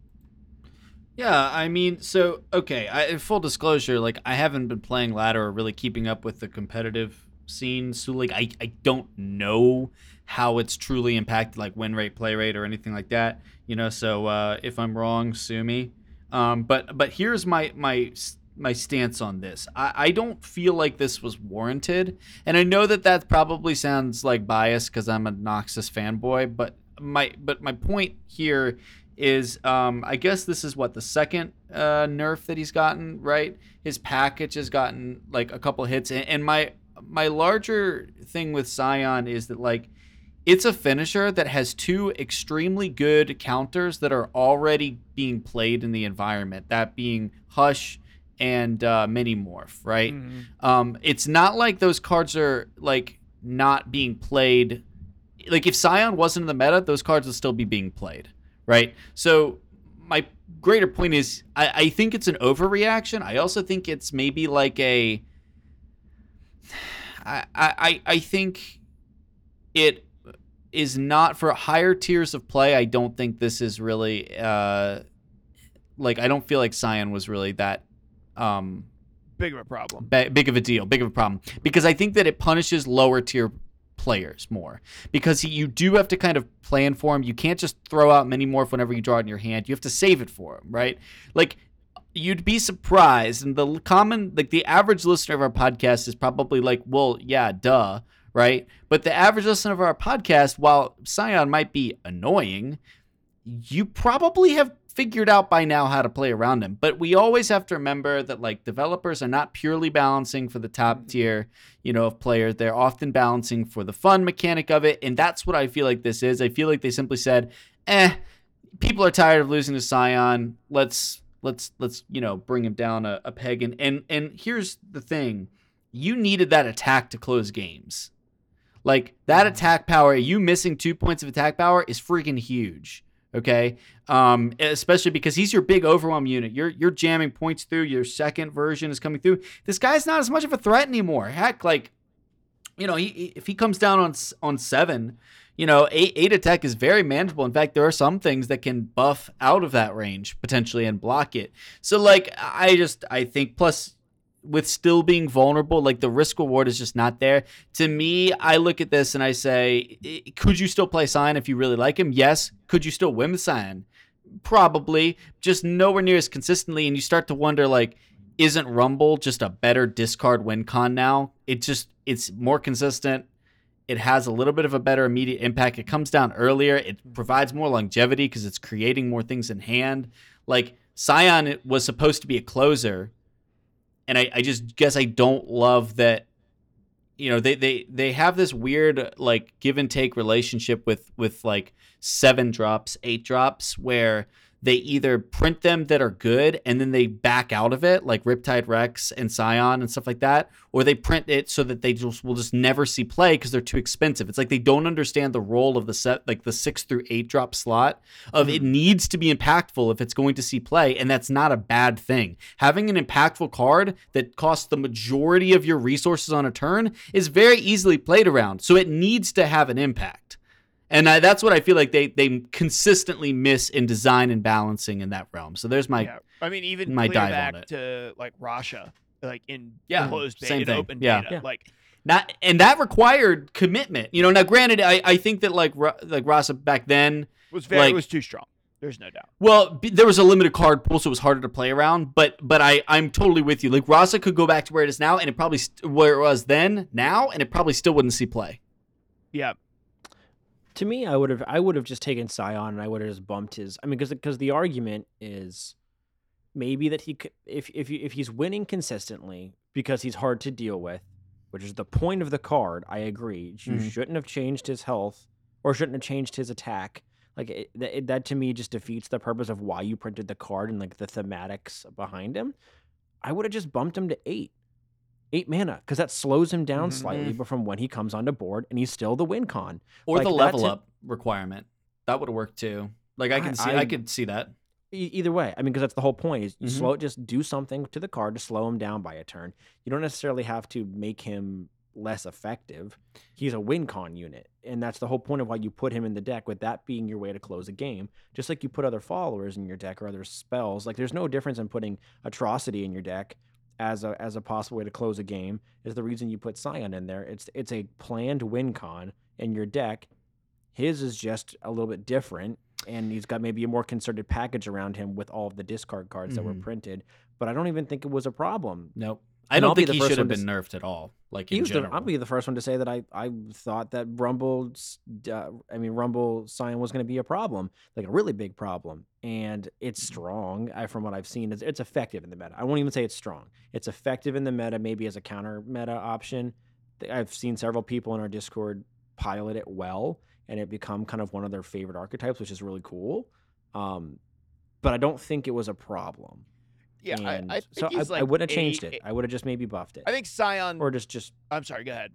Yeah, I mean, so okay. I, full disclosure, like I haven't been playing ladder or really keeping up with the competitive scene, so like I, I don't know how it's truly impacted like win rate, play rate, or anything like that. You know, so uh, if I'm wrong, sue me. Um, but but here's my my my stance on this. I, I don't feel like this was warranted, and I know that that probably sounds like bias because I'm a Noxus fanboy. But my but my point here is, um, I guess this is what the second uh, nerf that he's gotten. Right, his package has gotten like a couple hits, and, and my my larger thing with Sion is that like it's a finisher that has two extremely good counters that are already being played in the environment. That being Hush and uh, Minimorph, right? Mm-hmm. Um, it's not like those cards are like not being played. Like if Sion wasn't in the meta, those cards would still be being played, right? So my greater point is, I, I think it's an overreaction. I also think it's maybe like a. I I I think it is not for higher tiers of play. I don't think this is really uh like I don't feel like Sion was really that um, big of a problem. big of a deal, big of a problem because I think that it punishes lower tier players more because he, you do have to kind of plan for him. You can't just throw out Minimorph whenever you draw it in your hand. You have to save it for him, right? Like you'd be surprised, and the common like the average listener of our podcast is probably like, well, yeah, duh, right? But the average listener of our podcast, while Sion might be annoying, you probably have figured out by now how to play around him. But we always have to remember that like developers are not purely balancing for the top mm-hmm. tier, you know, of players. They're often balancing for the fun mechanic of it, and that's what I feel like this is. I feel like they simply said, "Eh, people are tired of losing to Sion. Let's let's let's you know bring him down a, a peg." And and and here's the thing: you needed that attack to close games. Like that mm-hmm. attack power, you missing two points of attack power is freaking huge. Okay, um, especially because he's your big overwhelm unit. You're you're jamming points through. Your second version is coming through. This guy's not as much of a threat anymore. Heck, like, you know, he, if he comes down on on seven, you know, eight eight attack is very manageable. In fact, there are some things that can buff out of that range potentially and block it. So, like, I just I think plus with still being vulnerable, like the risk reward is just not there. To me, I look at this and I say, could you still play Sion if you really like him? Yes. Could you still win with Sion? Probably, just nowhere near as consistently. And you start to wonder, like, isn't Rumble just a better discard win con now? It just it's more consistent. It has a little bit of a better immediate impact. It comes down earlier. It provides more longevity because it's creating more things in hand. Like Sion was supposed to be a closer and I, I just guess I don't love that you know they, they they have this weird like give and take relationship with with like seven drops eight drops where they either print them that are good and then they back out of it, like Riptide Rex and Sion and stuff like that, or they print it so that they just will just never see play because they're too expensive. It's like they don't understand the role of the set, like the six through eight drop slot of it mm-hmm. needs to be impactful if it's going to see play, and that's not a bad thing. Having an impactful card that costs the majority of your resources on a turn is very easily played around, so it needs to have an impact. And I, that's what I feel like they they consistently miss in design and balancing in that realm. So there's my yeah. I mean, even my clear dive back on it. to like Russia, like in Yeah, closed beta, same thing. open Yeah. beta, Yeah. like not and that required commitment. You know, now granted, I, I think that like Ru- like Rasa back then, was very Like- was too strong. There's no doubt. well, b- there was a limited card pool, so it was harder to play around. But but I I'm totally with you. Like Rasa could go back to where it is now, and it probably st- where it was then now, and it probably still wouldn't see play. Yeah, To me, I would have I would have just taken Sion and I would have just bumped his. I mean, because because the argument is maybe that he could if if if he's winning consistently because he's hard to deal with, which is the point of the card. I agree. You Mhm. shouldn't have changed his health or shouldn't have changed his attack. Like it, that, it- that to me just defeats the purpose of why you printed the card and like the thematics behind him. I would have just bumped him to eight. Eight mana, because that slows him down Mhm. slightly, but from when he comes onto board and he's still the win con. Or Like, the level to- up requirement that would have worked too. Like I I- can see I, I- could see that. E- either way i mean because that's the whole point is you Mhm. slow just do something to the card to slow him down by a turn you don't necessarily have to make him less effective he's a win con unit and that's the whole point of why you put him in the deck with that being your way to close a game just like you put other followers in your deck or other spells like there's no difference in putting atrocity in your deck as a as a possible way to close a game is the reason you put Sion in there it's it's a planned win con in your deck his is just a little bit different and he's got maybe a more concerted package around him with all of the discard cards that were Mhm. printed. But I don't even think it was a problem. Nope. I don't think he should have one to been nerfed at all. Like in was the, general. I'll be the first one to say that I, I thought that Rumble's, uh, I mean, Rumble Sion was going to be a problem, like a really big problem. And it's Mm-hmm. strong. I, from what I've seen, it's, it's effective in the meta. I won't even say it's strong. It's effective in the meta, maybe as a counter meta option. I've seen several people in our Discord pilot it well, and it become kind of one of their favorite archetypes, which is really cool. Um, but I don't think it was a problem. Yeah. And I, I think so I, like I would have changed it. I would have just maybe buffed it, I think Sion. or just just I'm sorry. Go ahead.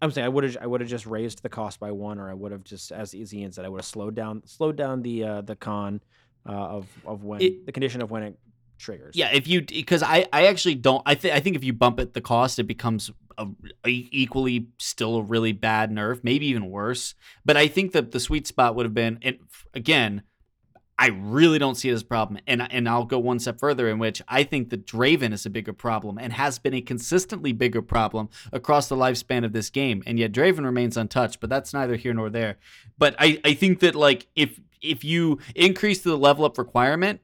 I'm saying I would have I would have just raised the cost by one, or I would have just, as as Ian said, I would have slowed down slowed down the uh, the con uh, of of when It- the condition of when it triggers. Yeah, if you because I I actually don't I think I think if you bump it the cost it becomes a, a equally still a really bad nerf, maybe even worse. But I think that the sweet spot would have been and again, I really don't see it as a problem. And and I'll go one step further in which I think that Draven is a bigger problem and has been a consistently bigger problem across the lifespan of this game. And yet Draven remains untouched, but that's neither here nor there. But I I think that like if if you increase the level up requirement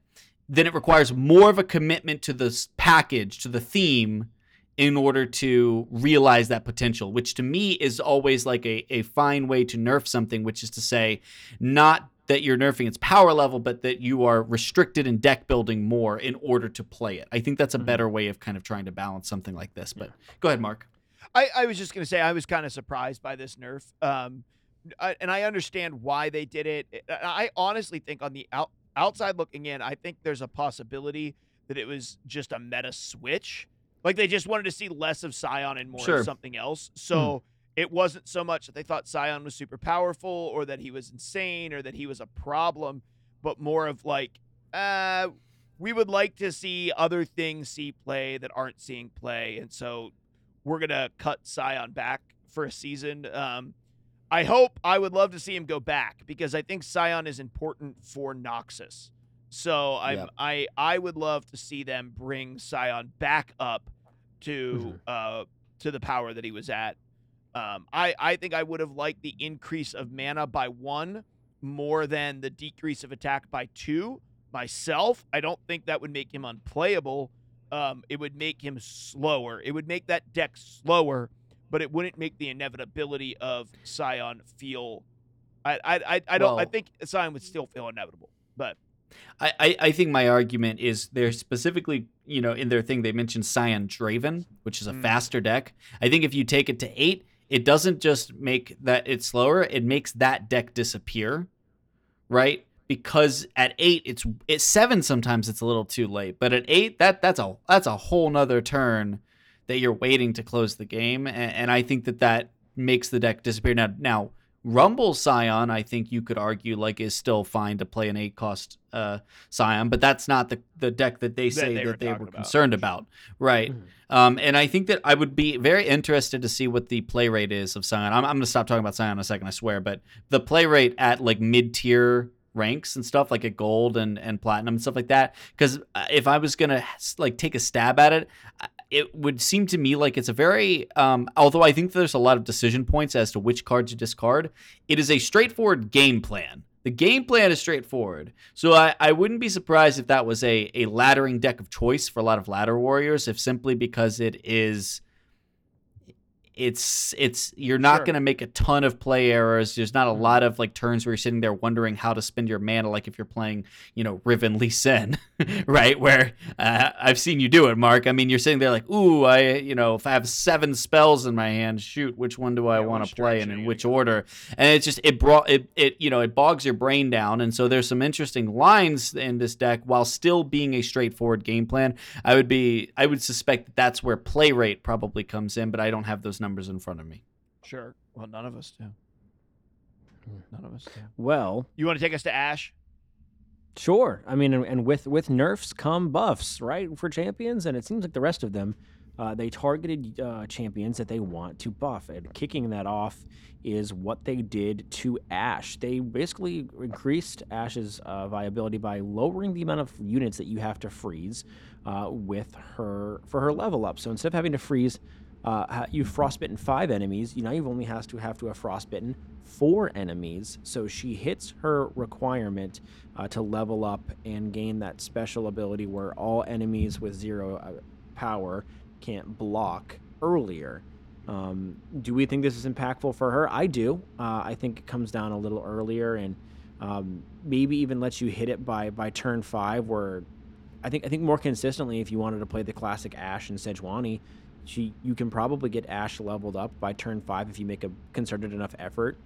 then it requires more of a commitment to this package, to the theme, in order to realize that potential, which to me is always like a, a fine way to nerf something, which is to say, not that you're nerfing its power level, but that you are restricted in deck building more in order to play it. I think that's a Mhm. better way of kind of trying to balance something like this. But go ahead, Mark. I, I was just gonna say I was kind of surprised by this nerf, um, I, and I understand why they did it. I I honestly think on the out, outside looking in, I think there's a possibility that it was just a meta switch. Like they just wanted to see less of Sion and more Sure. of something else. So it wasn't so much that they thought Sion was super powerful or that he was insane or that he was a problem, but more of like, uh, we would like to see other things see play that aren't seeing play, and so we're gonna cut Sion back for a season. Um, I hope I would love to see him go back because I think Sion is important for Noxus. So I'm Yep. I I would love to see them bring Sion back up to uh to the power that he was at. Um, I I think I would have liked the increase of mana by one more than the decrease of attack by two. Myself, I don't think that would make him unplayable. Um, it would make him slower. It would make that deck slower, but it wouldn't make the inevitability of Sion feel. I I I, I don't. I think Sion would still feel inevitable, but I, I, I think my argument is they're specifically, you know, in their thing, they mentioned Sion Draven, which is a Mm. faster deck. I think if you take it to eight, it doesn't just make that it's slower, it makes that deck disappear, right? because at eight it's it's seven sometimes it's a little too late, but at eight that that's a that's a whole nother turn that you're waiting to close the game, and, and I think that that makes the deck disappear. Now now Rumble Sion, I think you could argue like is still fine to play an eight cost uh, Sion, but that's not the the deck that they say they that were they were about. concerned about, right? Mhm. Um, and I think that I would be very interested to see what the play rate is of Sion. I'm, I'm going to stop talking about Sion in a second, I swear. But the play rate at like mid tier ranks and stuff, like at gold and, and platinum and stuff like that. Because if I was going to like take a stab at it, I- it would seem to me like it's a very, um, although I think there's a lot of decision points as to which cards you discard, it is a straightforward game plan. The game plan is straightforward. So I, I wouldn't be surprised if that was a, a laddering deck of choice for a lot of ladder warriors, if simply because it is it's it's you're not Sure. going to make a ton of play errors. There's not a Mhm. lot of like turns where you're sitting there wondering how to spend your mana, like if you're playing, you know, Riven Lee Sin, right? Where uh, I've seen you do it, Mark. I mean, you're sitting there like, ooh, I, you know, if I have seven spells in my hand, shoot, which one do I Yeah, want to play and in which go? order? And it's just it brought it it you know it bogs your brain down. And so there's some interesting lines in this deck while still being a straightforward game plan. I would be I would suspect that that's where play rate probably comes in, but I don't have those numbers in front of me. Sure. Well, none of us do. None of us do. Well, You want to take us to Ashe? Sure. I mean, and, and with with nerfs come buffs, right? For champions, and it seems like the rest of them, uh, they targeted uh, champions that they want to buff, and kicking that off is what they did to Ashe. They basically increased Ashe's uh, viability by lowering the amount of units that you have to freeze uh, with her for her level up. So instead of having to freeze, uh, ha- you frostbitten five enemies. You now you've only has to have to have frostbitten four enemies. So she hits her requirement uh, to level up and gain that special ability where all enemies with zero uh, power can't block earlier. Um, do we think this is impactful for her? I do. Uh, I think it comes down a little earlier and um, maybe even lets you hit it by by turn five. Where I think I think more consistently, if you wanted to play the classic Ashe and Sejuani, she you can probably get Ashe leveled up by turn five if you make a concerted enough effort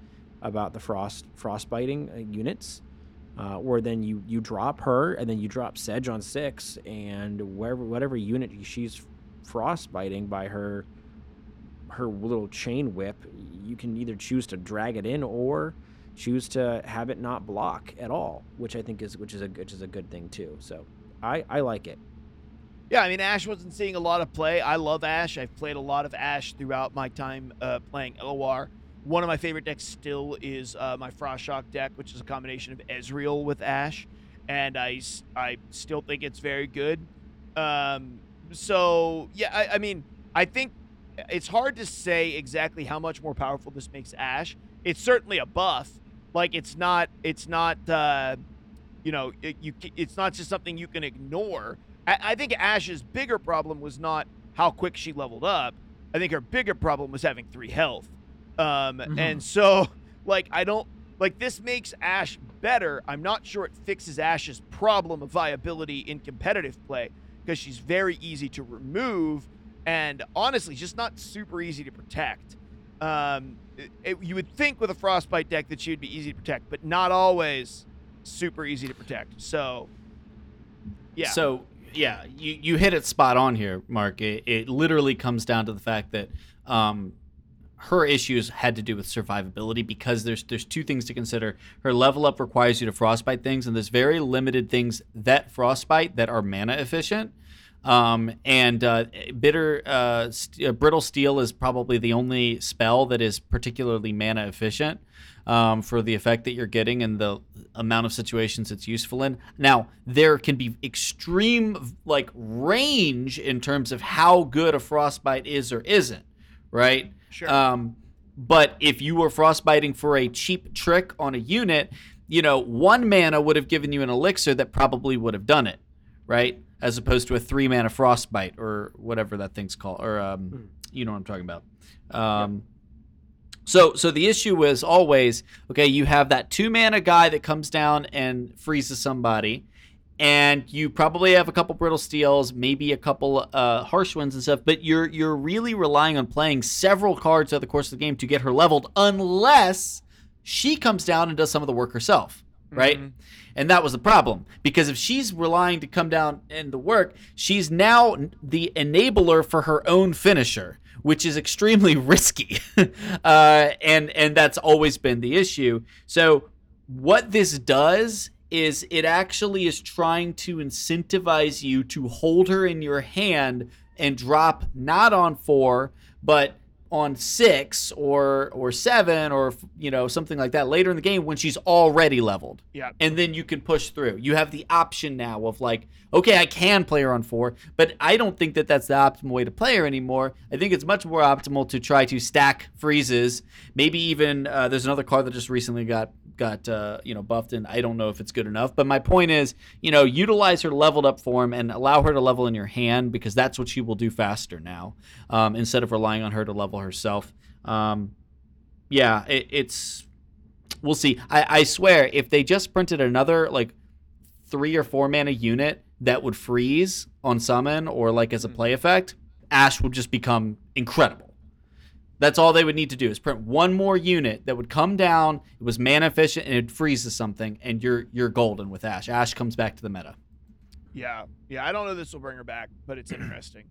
about the frost frostbiting uh, units. Uh, or then you you drop her and then you drop Sedge on six and wherever whatever unit she's frostbiting by her her little chain whip, you can either choose to drag it in or choose to have it not block at all, which I think is which is a which is a good thing too. So I I like it. Yeah, I mean, Ashe wasn't seeing a lot of play. I love Ashe. I've played a lot of Ashe throughout my time uh, playing LOR. One of my favorite decks still is uh, my Frost Shock deck, which is a combination of Ezreal with Ashe, and I, I still think it's very good. Um, so yeah, I, I mean, I think it's hard to say exactly how much more powerful this makes Ashe. It's certainly a buff. Like it's not, it's not, uh, you know, it, you, it's not just something you can ignore. I, I think Ashe's bigger problem was not how quick she leveled up. I think her bigger problem was having three health. Um, And so, like, I don't like this makes Ashe better. I'm not sure it fixes Ashe's problem of viability in competitive play because she's very easy to remove and honestly, just not super easy to protect. Um, it- it- you would think with a frostbite deck that she would be easy to protect, but not always super easy to protect. So, yeah. So yeah, you, you hit it spot on here, Mark. It, it literally comes down to the fact that um, her issues had to do with survivability because there's there's two things to consider. Her level up requires you to frostbite things, and there's very limited things that frostbite that are mana efficient. Um, and uh, bitter uh, st- uh, brittle steel is probably the only spell that is particularly mana efficient um, for the effect that you're getting and the amount of situations it's useful in. Now there can be extreme like range in terms of how good a frostbite is or isn't, right? Sure. Um, but if you were frostbiting for a cheap trick on a unit, you know, one mana would have given you an elixir that probably would have done it, right? As opposed to a three mana frostbite or whatever that thing's called, or um, you know what I'm talking about. Um, So, so the issue is always okay. You have that two mana guy that comes down and freezes somebody, and you probably have a couple brittle steels, maybe a couple uh, harsh ones and stuff. But you're you're really relying on playing several cards throughout the course of the game to get her leveled, unless she comes down and does some of the work herself, right? Mhm. And that was the problem because if she's relying to come down and to work, she's now the enabler for her own finisher, which is extremely risky, uh, and and that's always been the issue. So what this does is it actually is trying to incentivize you to hold her in your hand and drop not on four but on six or or seven or you know something like that later in the game when she's already leveled. Yeah. and then you can push through. You have the option now of like okay i can play her on four but i don't think that that's the optimal way to play her anymore. I think it's much more optimal to try to stack freezes. Maybe even uh, there's another card that just recently got got uh, you know buffed and i don't know if it's good enough but my point is you know utilize her leveled up form and allow her to level in your hand because that's what she will do faster now um, instead of relying on her to level herself. Um, yeah it, it's we'll see. I, I swear if they just printed another like three or four mana unit that would freeze on summon or like as a play effect Ashe would just become incredible that's all they would need to do is print one more unit that would come down. It was mana efficient and it freezes something, and you're you're golden with Ashe. Ashe comes back to the meta. Yeah, yeah. I don't know if this will bring her back, but it's interesting.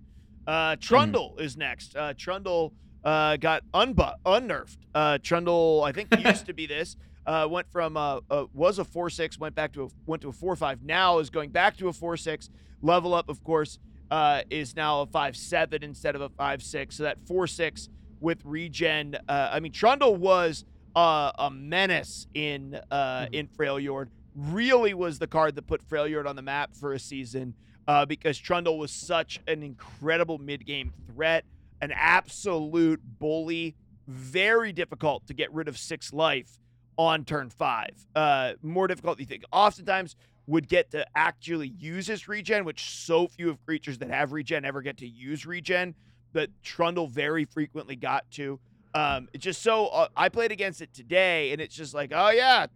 Uh, Trundle is next. Uh, Trundle uh, got unbu- unnerfed. Uh, Trundle, I think, used to be this. Uh, went from uh, uh, was a four six, went back to a went to a four five. Now is going back to a four six. Level up, of course, uh, is now a five seven instead of a five six. So that four six with regen. Uh, I mean, Trundle was uh, a menace in uh, in Freljord. Really was the card that put Freljord on the map for a season uh, because Trundle was such an incredible mid game threat, an absolute bully. Very difficult to get rid of six life on turn five. Uh, more difficult than you think. Oftentimes would get to actually use his regen, which so few of creatures that have regen ever get to use regen that Trundle very frequently got to. Um, it's just so uh, I played against it today, and it's just like, oh yeah,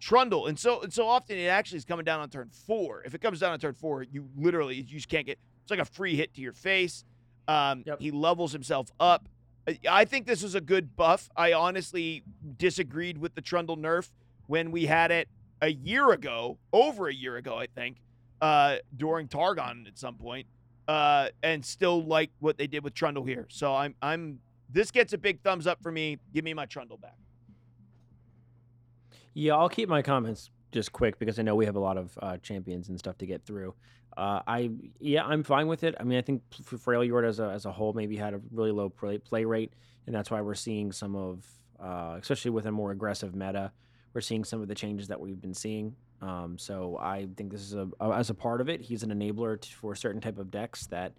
Trundle, and so and so often it actually is coming down on turn four. If it comes down on turn four, you literally you just can't get. It's like a free hit to your face. Um, Yep. He levels himself up. I- I think this was a good buff. I honestly disagreed with the Trundle nerf when we had it a year ago, over a year ago, I think, uh, during Targon at some point uh, and still like what they did with Trundle here. So I'm I'm this gets a big thumbs up for me. Give me my Trundle back. Yeah, I'll keep my comments just quick because I know we have a lot of uh, champions and stuff to get through. Uh, I yeah, I'm fine with it. I mean, I think F- Freljord as a as a whole maybe had a really low play, play rate, and that's why we're seeing some of, uh, especially with a more aggressive meta, we're seeing some of the changes that we've been seeing. Um, so I think this is a, as a part of it. He's an enabler t for certain type of decks that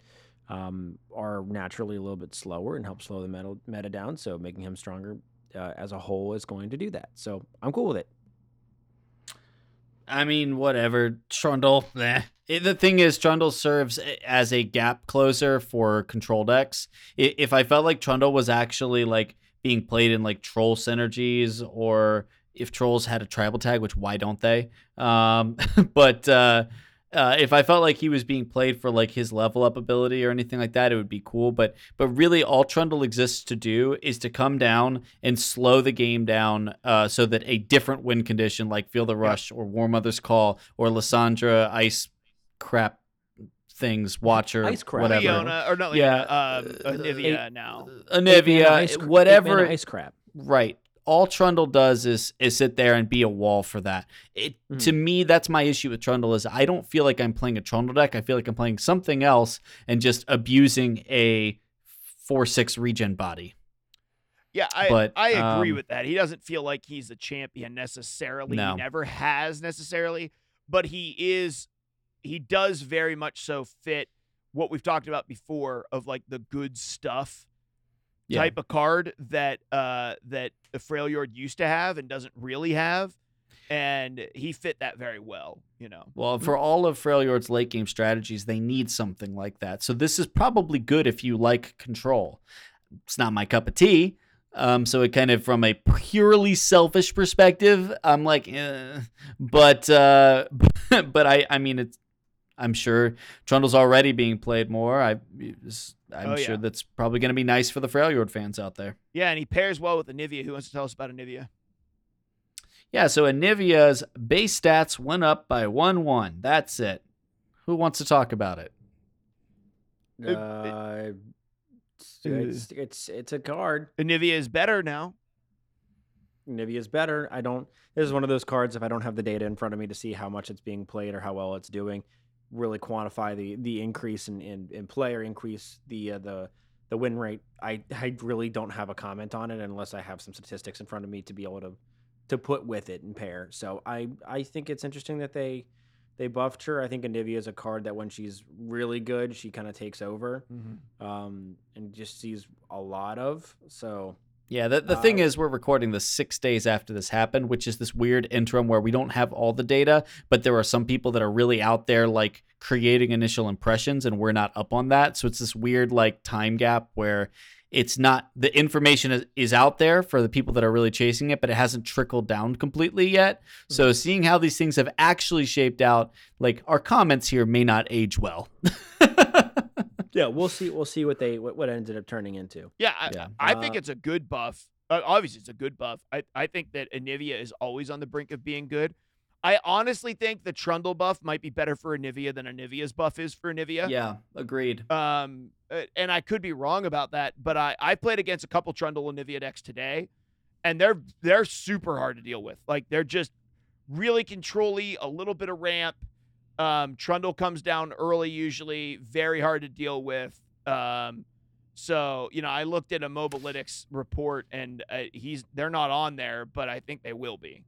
um, are naturally a little bit slower and help slow the meta, meta down. So making him stronger uh, as a whole is going to do that. So I'm cool with it. I mean, whatever. Trundle. Eh. The thing is, Trundle serves as a gap closer for control decks. If I felt like Trundle was actually like being played in like troll synergies, or if trolls had a tribal tag, which why don't they? Um, but uh, uh, if I felt like he was being played for like his level up ability or anything like that, it would be cool. But but really, all Trundle exists to do is to come down and slow the game down, uh, so that a different win condition like Feel the Rush or War Mother's Call or Lissandra Ice Crap things Watcher Ice Crap. whatever Leona or not Yeah, Leona, um, uh, Anivia now. Eight ice Anivia, cr- whatever ice crap. Right. All Trundle does is is sit there and be a wall for that. It to me, that's my issue with Trundle is I don't feel like I'm playing a Trundle deck. I feel like I'm playing something else and just abusing a four six regen body. Yeah, I But, I agree um, with that. He doesn't feel like he's a champion necessarily. No. He never has necessarily, but he is he does very much so fit what we've talked about before of like the good stuff Yeah. type of card that uh that the Freljord used to have and doesn't really have. And he fit that very well, you know. Well, for all of Freljord's late game strategies, they need something like that. So this is probably good if you like control. It's not my cup of tea. Um, so it kind of from a purely selfish perspective, I'm like, eh. but uh, but I I mean it's I'm sure Trundle's already being played more. I I'm Oh, sure that's probably going to be nice for the Freljord fans out there. Yeah, and he pairs well with Anivia. Who wants to tell us about Anivia? Yeah, so Anivia's base stats went up by 1 1. That's it. Who wants to talk about it? It- Uh, it's, it's it's it's a card. Anivia is better now. Nivea's better. I don't. This is one of those cards. If I don't have the data in front of me to see how much it's being played or how well it's doing, really quantify the the increase in in, in play or increase the uh, the the win rate. I I really don't have a comment on it unless I have some statistics in front of me to be able to to put with it and pair. So I I think it's interesting that they they buffed her. I think Anivia is a card that when she's really good, she kind of takes over um, and just sees a lot of. So Yeah, the, the thing Uh, is, we're recording this six days after this happened, which is this weird interim where we don't have all the data, but there are some people that are really out there, like creating initial impressions, and we're not up on that. So it's this weird, like, time gap where it's not the information is, is out there for the people that are really chasing it, but it hasn't trickled down completely yet. So seeing how these things have actually shaped out, like, our comments here may not age well. yeah, we'll see. We'll see what they what, what ended up turning into. Yeah, I, Yeah. I think Uh, it's a good buff. Uh, obviously, it's a good buff. I, I think that Anivia is always on the brink of being good. I honestly think the Trundle buff might be better for Anivia than Anivia's buff is for Anivia. yeah, agreed. Um, uh, and I could be wrong about that, but I I played against a couple Trundle Anivia decks today, and they're they're super hard to deal with. Like they're just really controlly, a little bit of ramp. Um, Trundle comes down early usually, very hard to deal with. Um, so you know, I looked at a Mobalytics report, and uh, he's they're not on there, but I think they will be.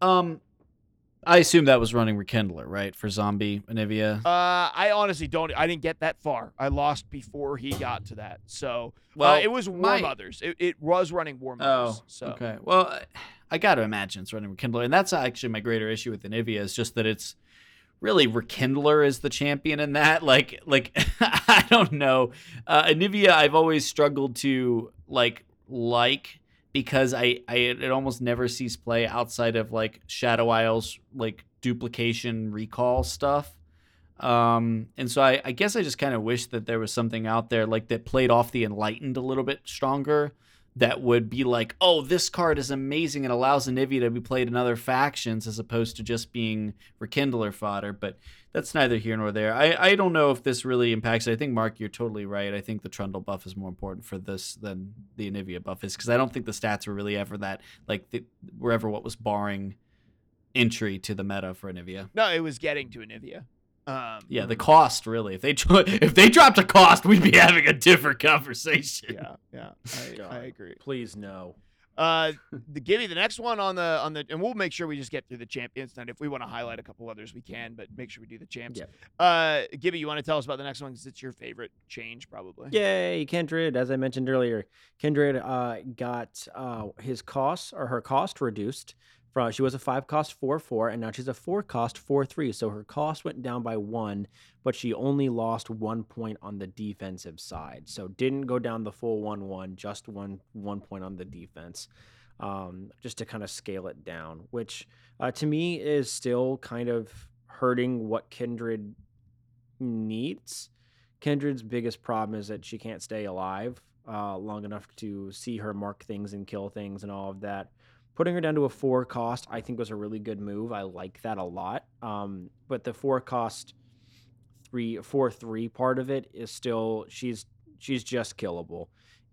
Um, I assume that was running Rekindler, right, for Zombie Anivia. Uh, I honestly don't. I didn't get that far. I lost before he got to that. So Well, uh, it was War my- Mothers. It, it was running War Mothers. Oh, so okay. Well, I- I got to imagine it's running Rekindler, and that's actually my greater issue with Anivia is just that it's really Rekindler is the champion in that. Like, like I don't know. Uh, Anivia, I've always struggled to like like because I, I it almost never sees play outside of like Shadow Isles like duplication recall stuff. Um, and so I, I guess I just kind of wish that there was something out there like that played off the enlightened a little bit stronger that would be like, oh, this card is amazing and allows Anivia to be played in other factions as opposed to just being Rekindler fodder. But that's neither here nor there. I, I don't know if this really impacts it. I think, Mark, you're totally right. I think the Trundle buff is more important for this than the Anivia buff is because I don't think the stats were really ever that, like, the, were ever what was barring entry to the meta for Anivia. no, it was getting to Anivia. Um, Yeah, the cost really. If they if they dropped a cost, we'd be having a different conversation. yeah, yeah. I, I agree. Please no. Uh, the give you the next one on the on the, and we'll make sure we just get through the champions. And if we want to highlight a couple others, we can. But make sure we do the champs. Yeah. Uh, Gibby, you want to tell us about the next one because it's your favorite change, probably. Yay, Kindred! As I mentioned earlier, Kindred uh, got uh, his costs or her cost reduced. From she was a five cost four four, and now she's a four cost four three. So her cost went down by one, but she only lost one point on the defensive side. So didn't go down the full one one, just one one point on the defense. Um, just to kind of scale it down, which uh, to me is still kind of hurting what Kindred needs. Kindred's biggest problem is that she can't stay alive uh, long enough to see her mark things and kill things and all of that. Putting her down to a four cost, I think, was a really good move. I like that a lot. Um, but the four cost three four three part of it is still she's she's just killable,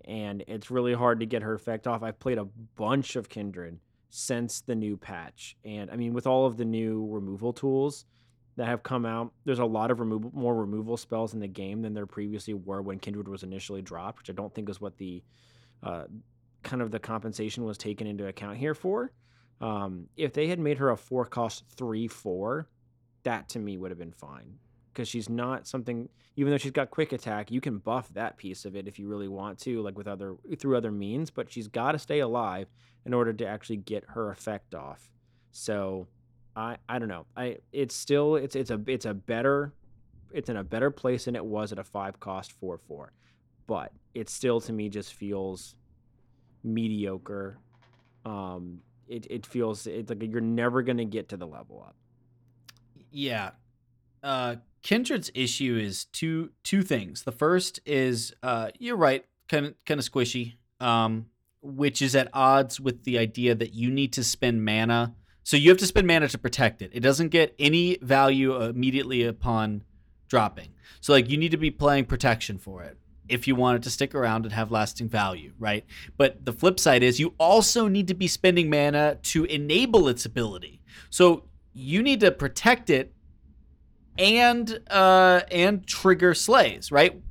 and it's really hard to get her effect off. I've played a bunch of Kindred since the new patch, and I mean with all of the new removal tools, that have come out. There's a lot of removal, more removal spells in the game than there previously were when Kindred was initially dropped, which I don't think is what the uh, kind of the compensation was taken into account here for. Um, if they had made her a four cost three four, that to me would have been fine because she's not something. Even though she's got quick attack, you can buff that piece of it if you really want to, like with other through other means. But she's got to stay alive in order to actually get her effect off. So I I don't know. I it's still it's it's a it's a better it's in a better place than it was at a five cost four four, but it still to me just feels mediocre. Um, it it feels it's like you're never gonna get to the level up. Yeah. Uh Kindred's issue is two two things. The first is uh you're right, kind of kind of squishy. Um which is at odds with the idea that you need to spend mana. So you have to spend mana to protect it. It doesn't get any value immediately upon dropping. So like you need to be playing protection for it if you want it to stick around and have lasting value, right? But the flip side is you also need to be spending mana to enable its ability. So you need to protect it and uh and trigger slays, right?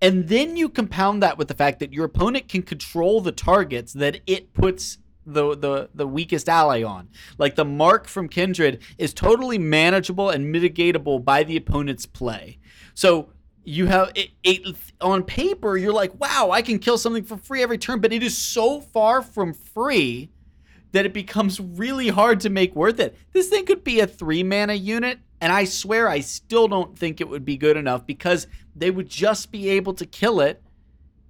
And then you compound that with the fact that your opponent can control the targets that it puts the the the weakest ally on. Like the mark from Kindred is totally manageable and mitigatable by the opponent's play. So you have it, it on paper you're like, "Wow, I can kill something for free every turn," but it is so far from free that it becomes really hard to make worth it. This thing could be a 3 mana unit and I swear I still don't think it would be good enough because they would just be able to kill it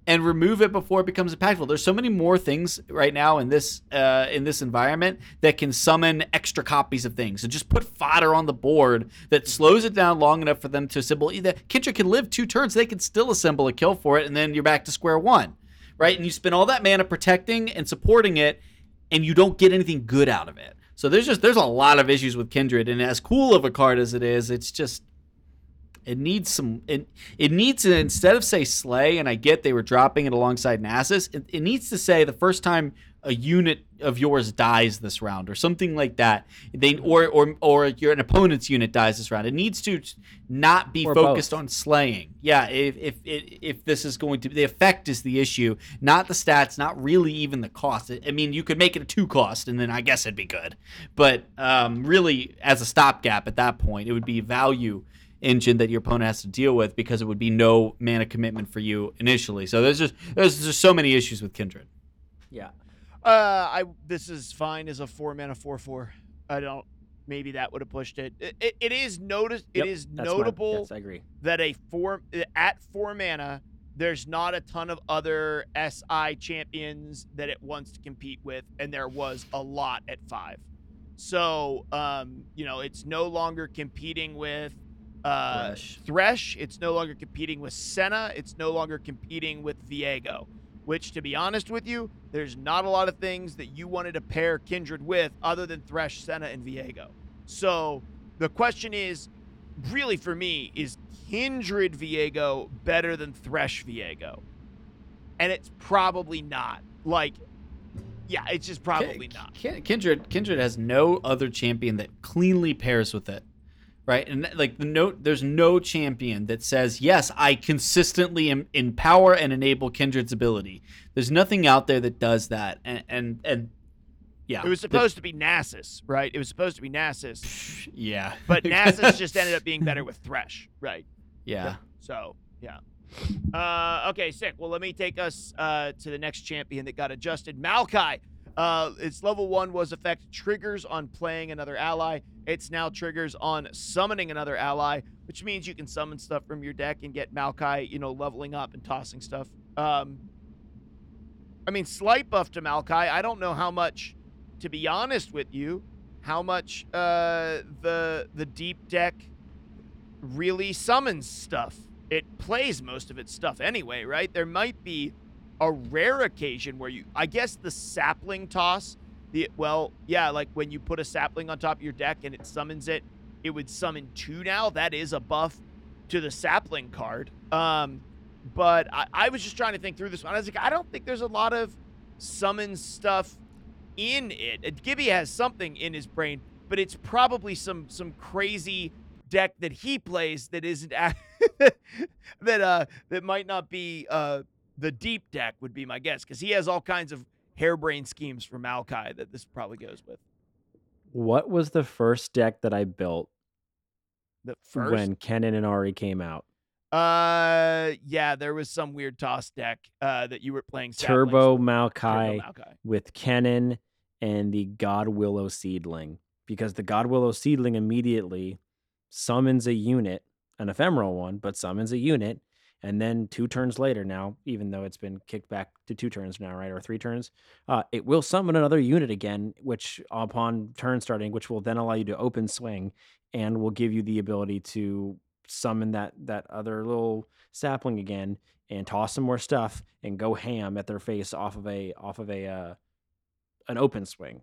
and remove it before it becomes impactful. There's so many more things right now in this uh, in this environment that can summon extra copies of things. So just put fodder on the board that slows it down long enough for them to assemble. Either Kindred can live two turns, they can still assemble a kill for it, and then you're back to square one, right? And you spend all that mana protecting and supporting it, and you don't get anything good out of it. So there's just there's a lot of issues with Kindred, and as cool of a card as it is, it's just it needs some it, it needs to instead of say slay, and I get they were dropping it alongside Nasus, it, it needs to say the first time a unit of yours dies this round or something like that. They or or or your an opponent's unit dies this round. It needs to not be Or focused both. on slaying. Yeah, if if if this is going to the effect is the issue, not the stats, not really even the cost. I mean, you could make it a two cost, and then I guess it'd be good. But um, really, as a stopgap at that point, it would be value engine that your opponent has to deal with because it would be no mana commitment for you initially. So there's just there's just so many issues with Kindred. Yeah. Uh, I this is fine as a four mana four four. I don't. Maybe that would have pushed it. It, it, it is notice. Yep, it is That's my- notable yes, I agree. that a four at four mana, there's not a ton of other SI champions that it wants to compete with, and there was a lot at five. So, um, you know, it's no longer competing with uh, Thresh. Thresh. It's no longer competing with Senna. It's no longer competing with Viego. Which, to be honest with you, there's not a lot of things that you wanted to pair Kindred with other than Thresh, Senna, and Viego. So the question is, really for me, is Kindred Viego better than Thresh Viego? And it's probably not. Like, yeah, it's just probably Ki- not. Ki- Kindred Kindred has no other champion that cleanly pairs with it. Right? And like the note there's no champion that says, "Yes, I consistently em- empower and enable Kindred's ability." There's nothing out there that does that. And and, and yeah. It was the- supposed to be Nasus, right? It was supposed to be Nasus, yeah. but Nasus just ended up being better with Thresh, right? yeah. So yeah. Uh, okay, sick. Well, let me take us uh, to the next champion that got adjusted. Maokai. Uh, its level one was effect triggers on playing another ally. It's now triggers on summoning another ally, which means you can summon stuff from your deck and get Maokai, you know, leveling up and tossing stuff. Um, I mean, slight buff to Maokai. I don't know how much, to be honest with you, how much uh, the the deep deck really summons stuff. It plays most of its stuff anyway, right? There might be a rare occasion where you, I guess, the sapling toss. The well, yeah, like when you put a sapling on top of your deck and it summons it, it would summon two now. That is a buff to the sapling card. Um, but I, I was just trying to think through this one. I was like, I don't think there's a lot of summon stuff in it. Uh, Gibby has something in his brain, but it's probably some some crazy deck that he plays that isn't that uh that might not be uh the deep deck would be my guess because he has all kinds of harebrained schemes for Maokai that this probably goes with. What was the first deck that I built The first, when Kennen and Ahri came out? uh, yeah, there was some weird toss deck uh that you were playing. Turbo. Maokai Turbo Maokai. with Kennen and the Godwillow Seedling. Because the Godwillow Seedling immediately summons a unit, an ephemeral one, but summons a unit. And then two turns later, now, even though it's been kicked back to two turns now, right? Or three turns, uh, it will summon another unit again, which upon turn starting, which will then allow you to open swing and will give you the ability to summon that that other little sapling again and toss some more stuff and go ham at their face off of a off of a uh, an open swing.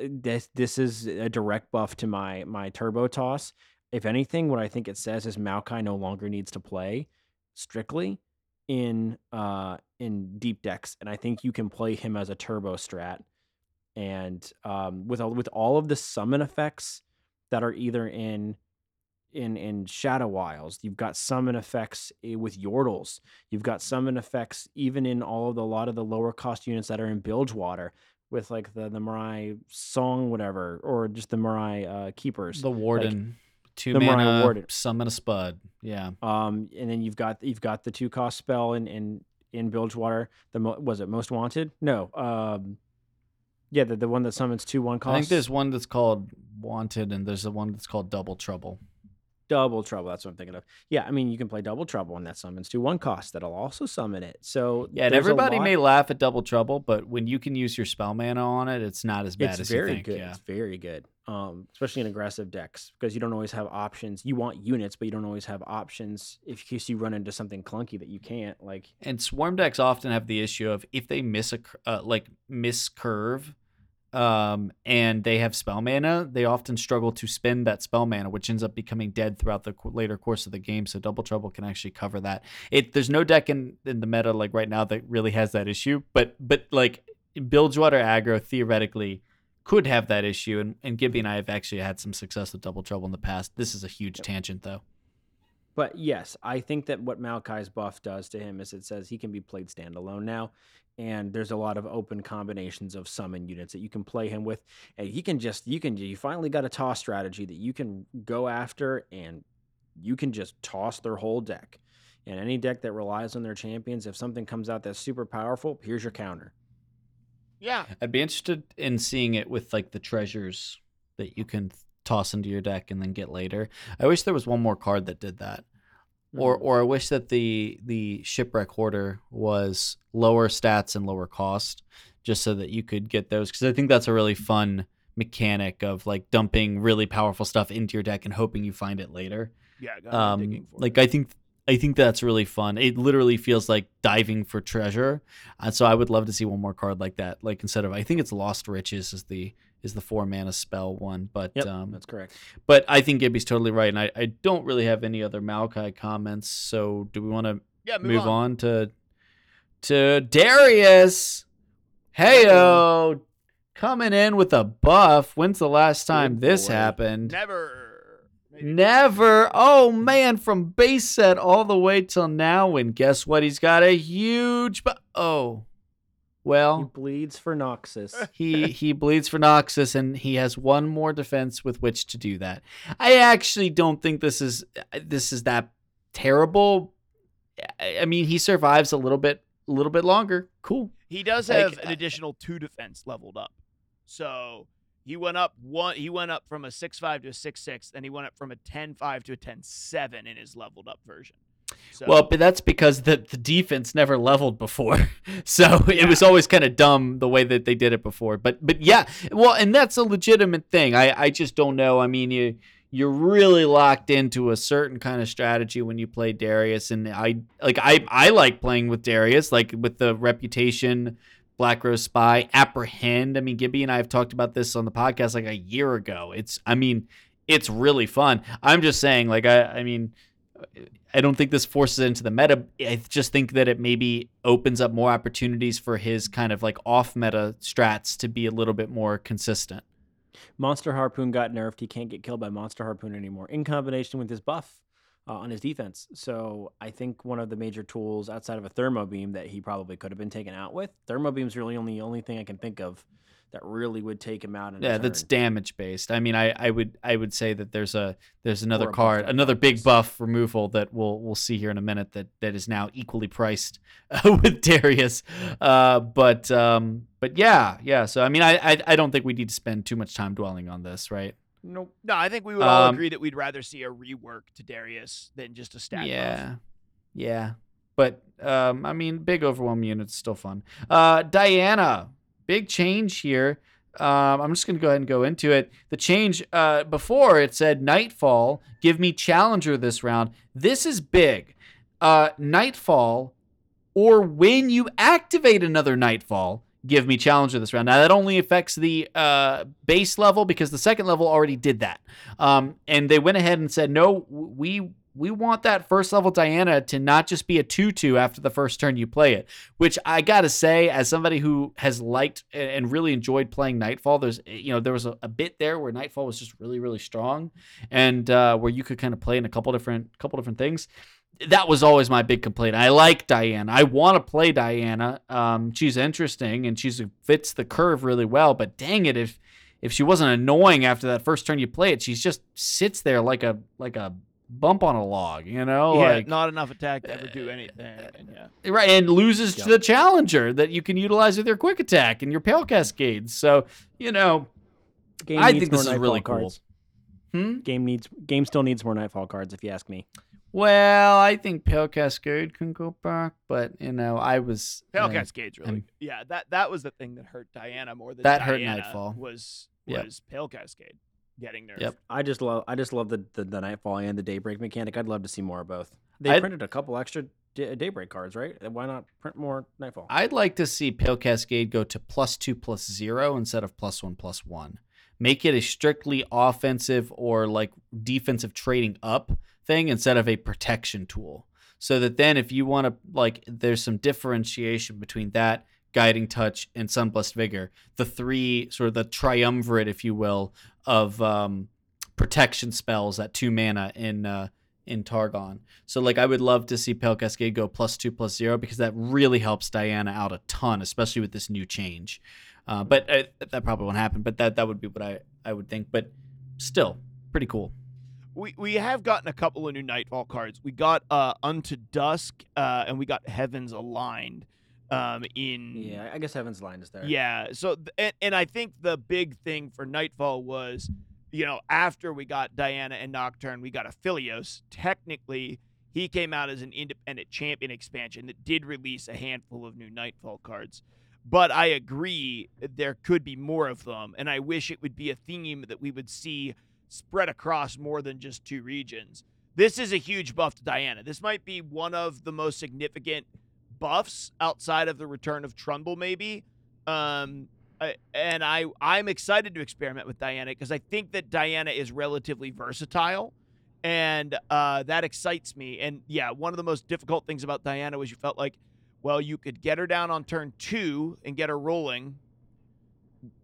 This this is a direct buff to my my turbo toss. If anything, what I think it says is Maokai no longer needs to play strictly in uh in deep decks, and I think you can play him as a turbo strat. And um, with all with all of the summon effects that are either in in in Shadow Wilds. You've got summon effects eh, with Yordles. You've got summon effects even in all of the a lot of the lower cost units that are in Bilgewater with like the the Marai Song whatever or just the Marai uh, Keepers. The Warden, two the Mariah mana, Warden. summon a Spud. Yeah. Um, and then you've got you've got the two cost spell in in in Bilgewater. The mo- was it most wanted? No. Um, yeah, the, the one that summons two one cost. I think there's one that's called Wanted, and there's the one that's called Double Trouble. Double Trouble. That's what I'm thinking of. Yeah, I mean you can play Double Trouble, and that summons to one cost. That'll also summon it. So Yeah, and everybody may laugh at Double Trouble, but when you can use your spell mana on it, it's not as bad It's as very you think. It's very good. Yeah. It's very good. Um, especially in aggressive decks because you don't always have options. You want units, but you don't always have options if in case you run into something clunky that you can't. Like And swarm decks often have the issue of if they miss a uh, like miss curve, um, and they have spell mana, they often struggle to spend that spell mana, which ends up becoming dead throughout the later course of the game. So double trouble can actually cover that. It there's no deck in, in the meta like right now that really has that issue, but but like Bilgewater aggro theoretically could have that issue, and and Gibby and I have actually had some success with double trouble in the past. This is a huge tangent though. But yes, I think that what Maokai's buff does to him is it says he can be played standalone now. And there's a lot of open combinations of summon units that you can play him with. And he can just, you can, you finally got a toss strategy that you can go after and you can just toss their whole deck. And any deck that relies on their champions, if something comes out that's super powerful, here's your counter. Yeah. I'd be interested in seeing it with like the treasures that you can toss into your deck and then get later. I wish there was one more card that did that. Or Mhm. or I wish that the the shipwreck hoarder was lower stats and lower cost just so that you could get those cuz I think that's a really fun mechanic of like dumping really powerful stuff into your deck and hoping you find it later. Yeah. gotta be digging Um like it. I think I think that's really fun. It literally feels like diving for treasure. And so I would love to see one more card like that. Like instead of I think it's Lost Riches is the is the four mana spell one, but Yep, um that's correct. but I think Gibby's totally right, and I, I don't really have any other Maokai comments. So do we want to yeah, move, on. to to Darius? Heyo, coming in with a buff. When's the last time Good this boy. Happened? Never. Maybe. Never. Oh man, from base set all the way till now, and guess what? He's got a huge. Bu- oh, Well, he bleeds for Noxus. he he bleeds for Noxus, and he has one more defense with which to do that. I actually don't think this is this is that terrible. I I mean, he survives a little bit, a little bit longer. Cool. He does Like, have an additional two defense leveled up. So he went up one. He went up from a six five to a six six, and he went up from a ten five to a ten seven in his leveled up version. So, Well, but that's because the, the defense never leveled before, so it was always kind of dumb the way that they did it before. But but yeah, well, and that's a legitimate thing. I I just don't know. I mean, you you're really locked into a certain kind of strategy when you play Darius, and I like I I like playing with Darius, like with the reputation. Black Rose Spy, Apprehend. I mean, Gibby and I have talked about this on the podcast like a year ago. It's, I mean, it's really fun. I'm just saying, like, I, I mean, I don't think this forces it into the meta. I just think that it maybe opens up more opportunities for his kind of like off meta strats to be a little bit more consistent. Monster Harpoon got nerfed. He can't get killed by Monster Harpoon anymore, in combination with his buff uh, on his defense. So I think one of the major tools outside of a Thermo Beam that he probably could have been taken out with. Thermo Beam's really only the only thing I can think of that really would take him out. In a Yeah, that's damage based. I mean, I, I would I would say that there's a there's another a card, another big buff removal that we'll we'll see here in a minute that that is now equally priced with Darius. Uh, but um, but yeah, yeah. So I mean, I, I I don't think we need to spend too much time dwelling on this, right? Nope. no, I think we would all Um, agree that we'd rather see a rework to Darius than just a stat buff. yeah, yeah. But um, I mean, big overwhelm units still fun. Uh, Diana, big change here. Um, I'm just going to go ahead and go into it. The change uh, before it said Nightfall, give me Challenger this round. This is big. Uh, Nightfall, or when you activate another Nightfall, give me Challenger this round. Now, that only affects the uh, base level because the second level already did that. Um, and they went ahead and said, no, we we want that first level Diana to not just be a 2 2 after the first turn you play it, which I gotta say, as somebody who has liked and really enjoyed playing Nightfall, there's, you know, there was a, a bit there where Nightfall was just really, really strong and uh, where you could kind of play in a couple different, couple different things. That was always my big complaint. I like Diana. I want to play Diana. Um, she's interesting and she fits the curve really well, but dang it, if, if she wasn't annoying after that first turn you play it, she just sits there like a like a bump on a log, you know? Yeah, like, not enough attack to ever do anything. and yeah. Right, and loses to the challenger that you can utilize with your quick attack and your pale cascades. So, you know, Game I think this is Nightfall really cool. cards. Hmm? Game needs game still needs more Nightfall cards, if you ask me. Well, I think Pale Cascade can go back, but you know, I was Pale uh, Cascade's really I'm- yeah. That that was the thing that hurt Diana more than That hurt Nightfall. Was Yep. was Pale Cascade getting nerfed? Yep. I just love I just love the, the, the Nightfall and the Daybreak mechanic. I'd love to see more of both. They I'd- printed a couple extra da- Daybreak cards, right? Why not print more Nightfall? I'd like to see Pale Cascade go to plus two plus zero instead of plus one plus one. Make it a strictly offensive or like defensive trading up thing instead of a protection tool. So that then if you want to like there's some differentiation between that, guiding touch, and sunblessed vigor. The three sort of the triumvirate, if you will, of um, protection spells at two mana in uh, in Targon. So like I would love to see Pale Cascade go plus two plus zero because that really helps Diana out a ton, especially with this new change. Uh, but uh, that probably won't happen. But that that would be what I I would think. But still, pretty cool. We we have gotten a couple of new Nightfall cards. We got uh Unto Dusk, uh, and we got Heavens Aligned. Um, in yeah, I guess Heavens Aligned is there. Yeah. So, and, and I think the big thing for Nightfall was, you know, after we got Diana and Nocturne, we got Aphelios. Technically, he came out as an independent champion expansion that did release a handful of new Nightfall cards. But I agree, there could be more of them. And I wish it would be a theme that we would see spread across more than just two regions. This is a huge buff to Diana. This might be one of the most significant buffs outside of the return of Trundle, maybe. Um, I, and I I'm excited to experiment with Diana because I think that Diana is relatively versatile, and uh, that excites me. And yeah, one of the most difficult things about Diana was you felt like, well, you could get her down on turn two and get her rolling.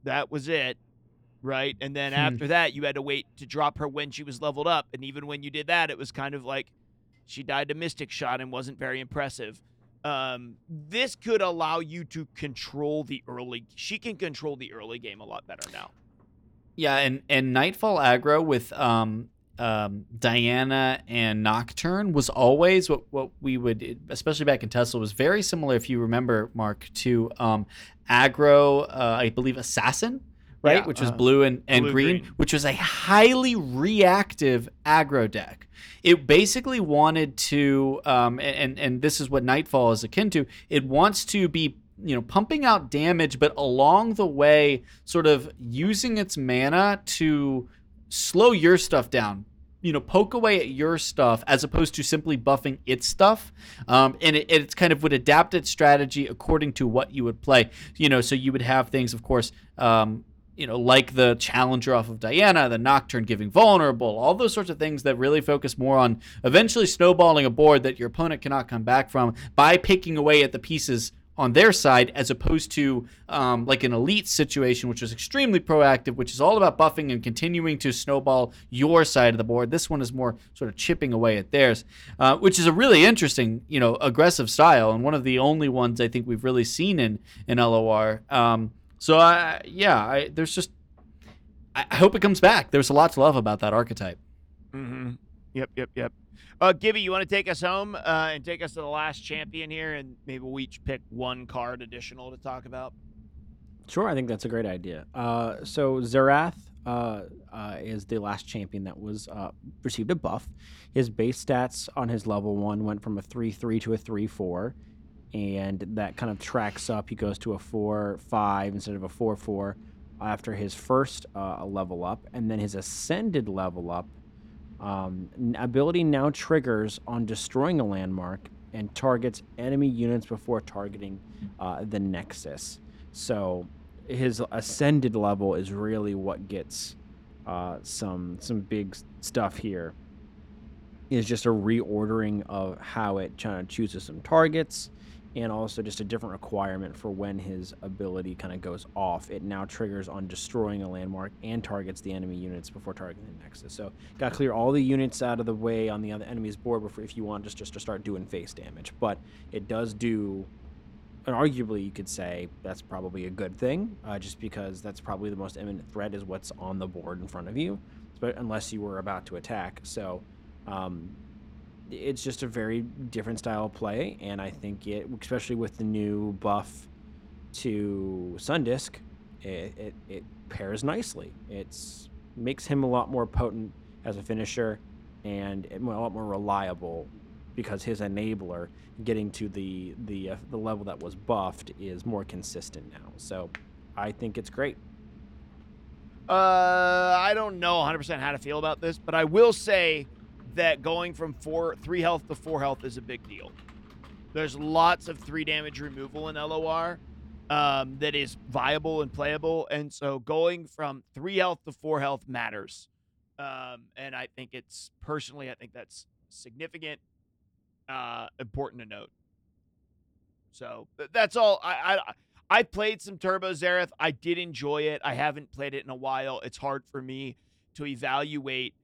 That was it, right? And then Hmm. after that, you had to wait to drop her when she was leveled up. And even when you did that, it was kind of like she died to Mystic Shot and wasn't very impressive um, this could allow you to control the early. She can control the early game a lot better now. Yeah, and and Nightfall aggro with um um Diana and Nocturne was always what what we would especially back in Tesla was very similar if you remember Mark to um aggro uh, I believe Assassin right? Yeah, which was uh, blue and, and blue, green, green. which was a highly reactive aggro deck. It basically wanted to um and and this is what Nightfall is akin to it wants to be you know pumping out damage but along the way sort of using its mana to slow your stuff down. You know poke away at your stuff as opposed to simply buffing its stuff. Um, and it, it's kind of would adapt its strategy according to what you would play. You know so you would have things of course um, you know like the challenger off of diana the nocturne giving vulnerable all those sorts of things that really focus more on eventually snowballing a board that your opponent cannot come back from by picking away at the pieces on their side as opposed to um, like an elite situation which was extremely proactive which is all about buffing and continuing to snowball your side of the board. This one is more sort of chipping away at theirs uh, which is a really interesting you know aggressive style and one of the only ones i think we've really seen in in lor um, so I, yeah I, there's just I I hope it comes back there's a lot to love about that archetype Mm-hmm. Yep, yep, yep. Uh, Gibby, you want to take us home uh, and take us to the last champion here, and maybe we'll each pick one card additional to talk about. Sure, I think that's a great idea. Uh, so Xerath uh, uh, is the last champion that was uh, received a buff. His base stats on his level one went from a three three to a three four, and that kind of tracks up. He goes to a four five instead of a four four. after his first uh, level up, and then his ascended level up. Um, ability now triggers on destroying a landmark and targets enemy units before targeting uh, the Nexus. So his ascended level is really what gets uh, some some big stuff here. Is just a reordering of how it kind of chooses some targets, and also just a different requirement for when his ability kind of goes off. It now triggers on destroying a landmark and targets the enemy units before targeting the Nexus. So got to clear all the units out of the way on the other enemy's board before if you want just just to start doing face damage. But it does do and arguably you could say that's probably a good thing, uh, just because that's probably the most imminent threat is what's on the board in front of you, but unless you were about to attack. So, um, it's just a very different style of play, and I think it, especially with the new buff to Sundisk, it, it, it pairs nicely. It's makes him a lot more potent as a finisher, and a lot more reliable because his enabler getting to the the uh, the level that was buffed is more consistent now. So I think it's great. Uh, I don't know 100% how to feel about this, but I will say that going from four, three health to four health is a big deal. There's lots of three damage removal in LOR um, that is viable and playable, and so going from three health to four health matters. Um, and I think it's personally, I think that's significant, uh, important to note. So that's all. I, I I played some Turbo Xerath. I did enjoy it. I haven't played it in a while. It's hard for me to evaluate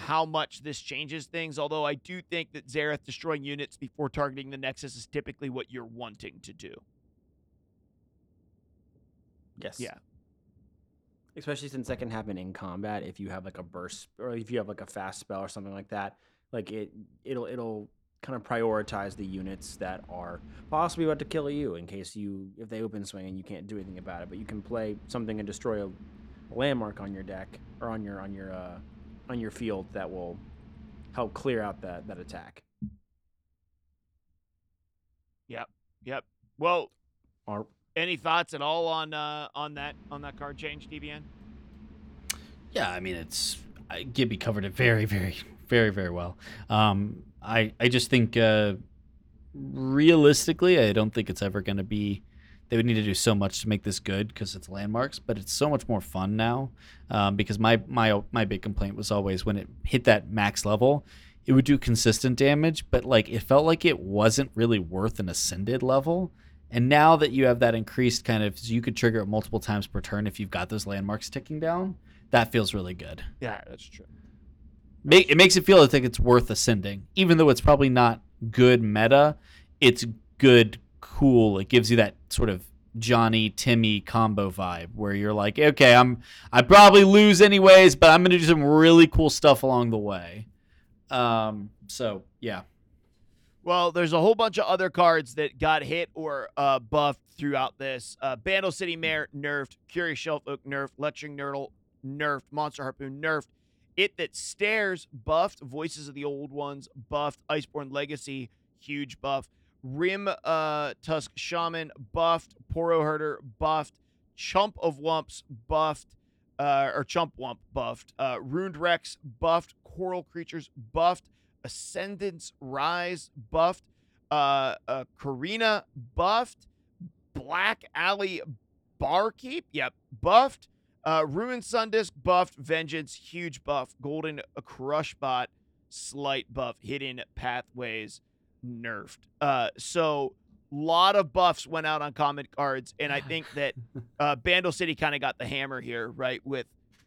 how much this changes things. Although I do think that Xerath destroying units before targeting the Nexus is typically what you're wanting to do. Yes. Yeah. Especially since that can happen in combat if you have like a burst or if you have like a fast spell or something like that. Like it it'll it'll kind of prioritize the units that are possibly about to kill you in case you if they open swing and you can't do anything about it. But you can play something and destroy a landmark on your deck or on your on your uh, on your field that will help clear out that that attack. Yep. Yep. Well, Or any thoughts at all on uh, on that on that card change, DBN? Yeah, I mean it's I, Gibby covered it very, very, very, very well. Um, I I just think uh, realistically, I don't think it's ever going to be. They would need to do so much to make this good because it's landmarks, but it's so much more fun now. Um, because my my my big complaint was always when it hit that max level, it would do consistent damage, but like it felt like it wasn't really worth an ascended level. And now that you have that increased kind of, so you could trigger it multiple times per turn if you've got those landmarks ticking down. That feels really good. Yeah, that's true. Make, it makes it feel like it's worth ascending, even though it's probably not good meta. It's good, cool. It gives you that sort of Johnny Timmy combo vibe where you're like, okay, I'm I probably lose anyways, but I'm gonna do some really cool stuff along the way. Um, so yeah, Well, there's a whole bunch of other cards that got hit or uh, buffed throughout this. Uh, Bandle City Mare nerfed, Curious Shellfolk nerfed, Lecturing Nerdle nerfed, Monster Harpoon nerfed, It That Stares buffed, Voices of the Old Ones buffed, Iceborne Legacy huge buff, Rim uh, Tusk Shaman buffed, Poro Herder buffed, Chump of Wumps buffed, uh, or Chump Wump buffed, uh, Ruined Rex buffed, Coral Creatures buffed, Ascendance Rise buffed, uh, uh, Karina buffed, Black Alley Barkeep, yep, buffed, uh, Ruin Sundisk buffed, Vengeance huge buff, Golden Crush Bot slight buff, Hidden Pathways nerfed. Uh, so a lot of buffs went out on common cards, and I think that uh, Bandle City kind of got the hammer here, right? With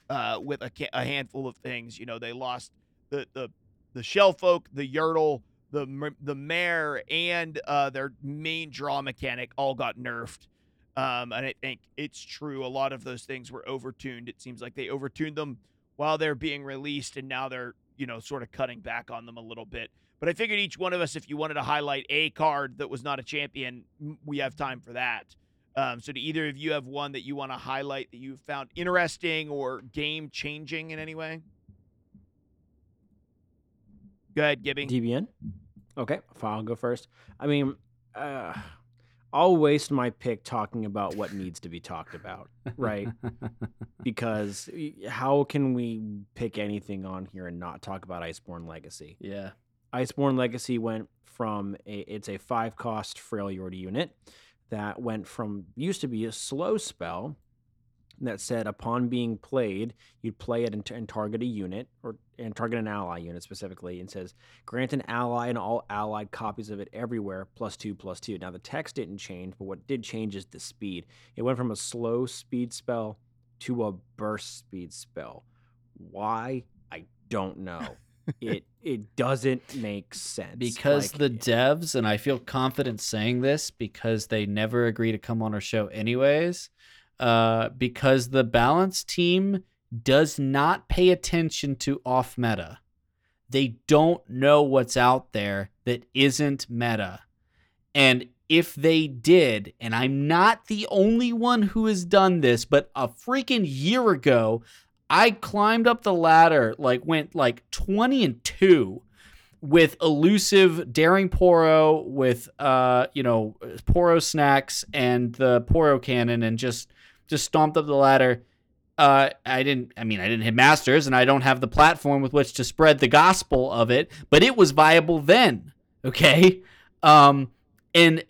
uh, with a, ca- a handful of things, you know, they lost the the the Shellfolk, the Yurtle, the the Mare, and uh, their main draw mechanic all got nerfed. Um, and I think it's true. A lot of those things were overtuned. It seems like they overtuned them while they're being released, and now they're you know sort of cutting back on them a little bit. But I figured each one of us, if you wanted to highlight a card that was not a champion, we have time for that. Um, so, do either of you have one that you want to highlight that you found interesting or game changing in any way? Go ahead, Gibby. DBN. Okay, fine, I'll go first. I mean, uh, I'll waste my pick talking about what needs to be talked about, right? because how can we pick anything on here and not talk about Iceborne Legacy? yeah. Iceborne Legacy went from a it's a five cost Freljord unit that went from used to be a slow spell that said upon being played you'd play it and, and target a unit or and target an ally unit specifically and says grant an ally and all allied copies of it everywhere plus two plus two. Now the text didn't change but what did change is the speed. It went from a slow speed spell to a burst speed spell. Why? I don't know it it doesn't make sense Because Like, the devs, and I feel confident saying this because they never agree to come on our show anyways, uh, because the balance team does not pay attention to off meta. They don't know what's out there that isn't meta. And if they did, and I'm not the only one who has done this, but a freaking year ago, I climbed up the ladder, like went like 20 and 2 with elusive daring poro with uh you know poro snacks and the poro cannon and just just stomped up the ladder. Uh i didn't i mean i didn't hit masters and i don't have the platform with which to spread the gospel of it but it was viable then okay? Um and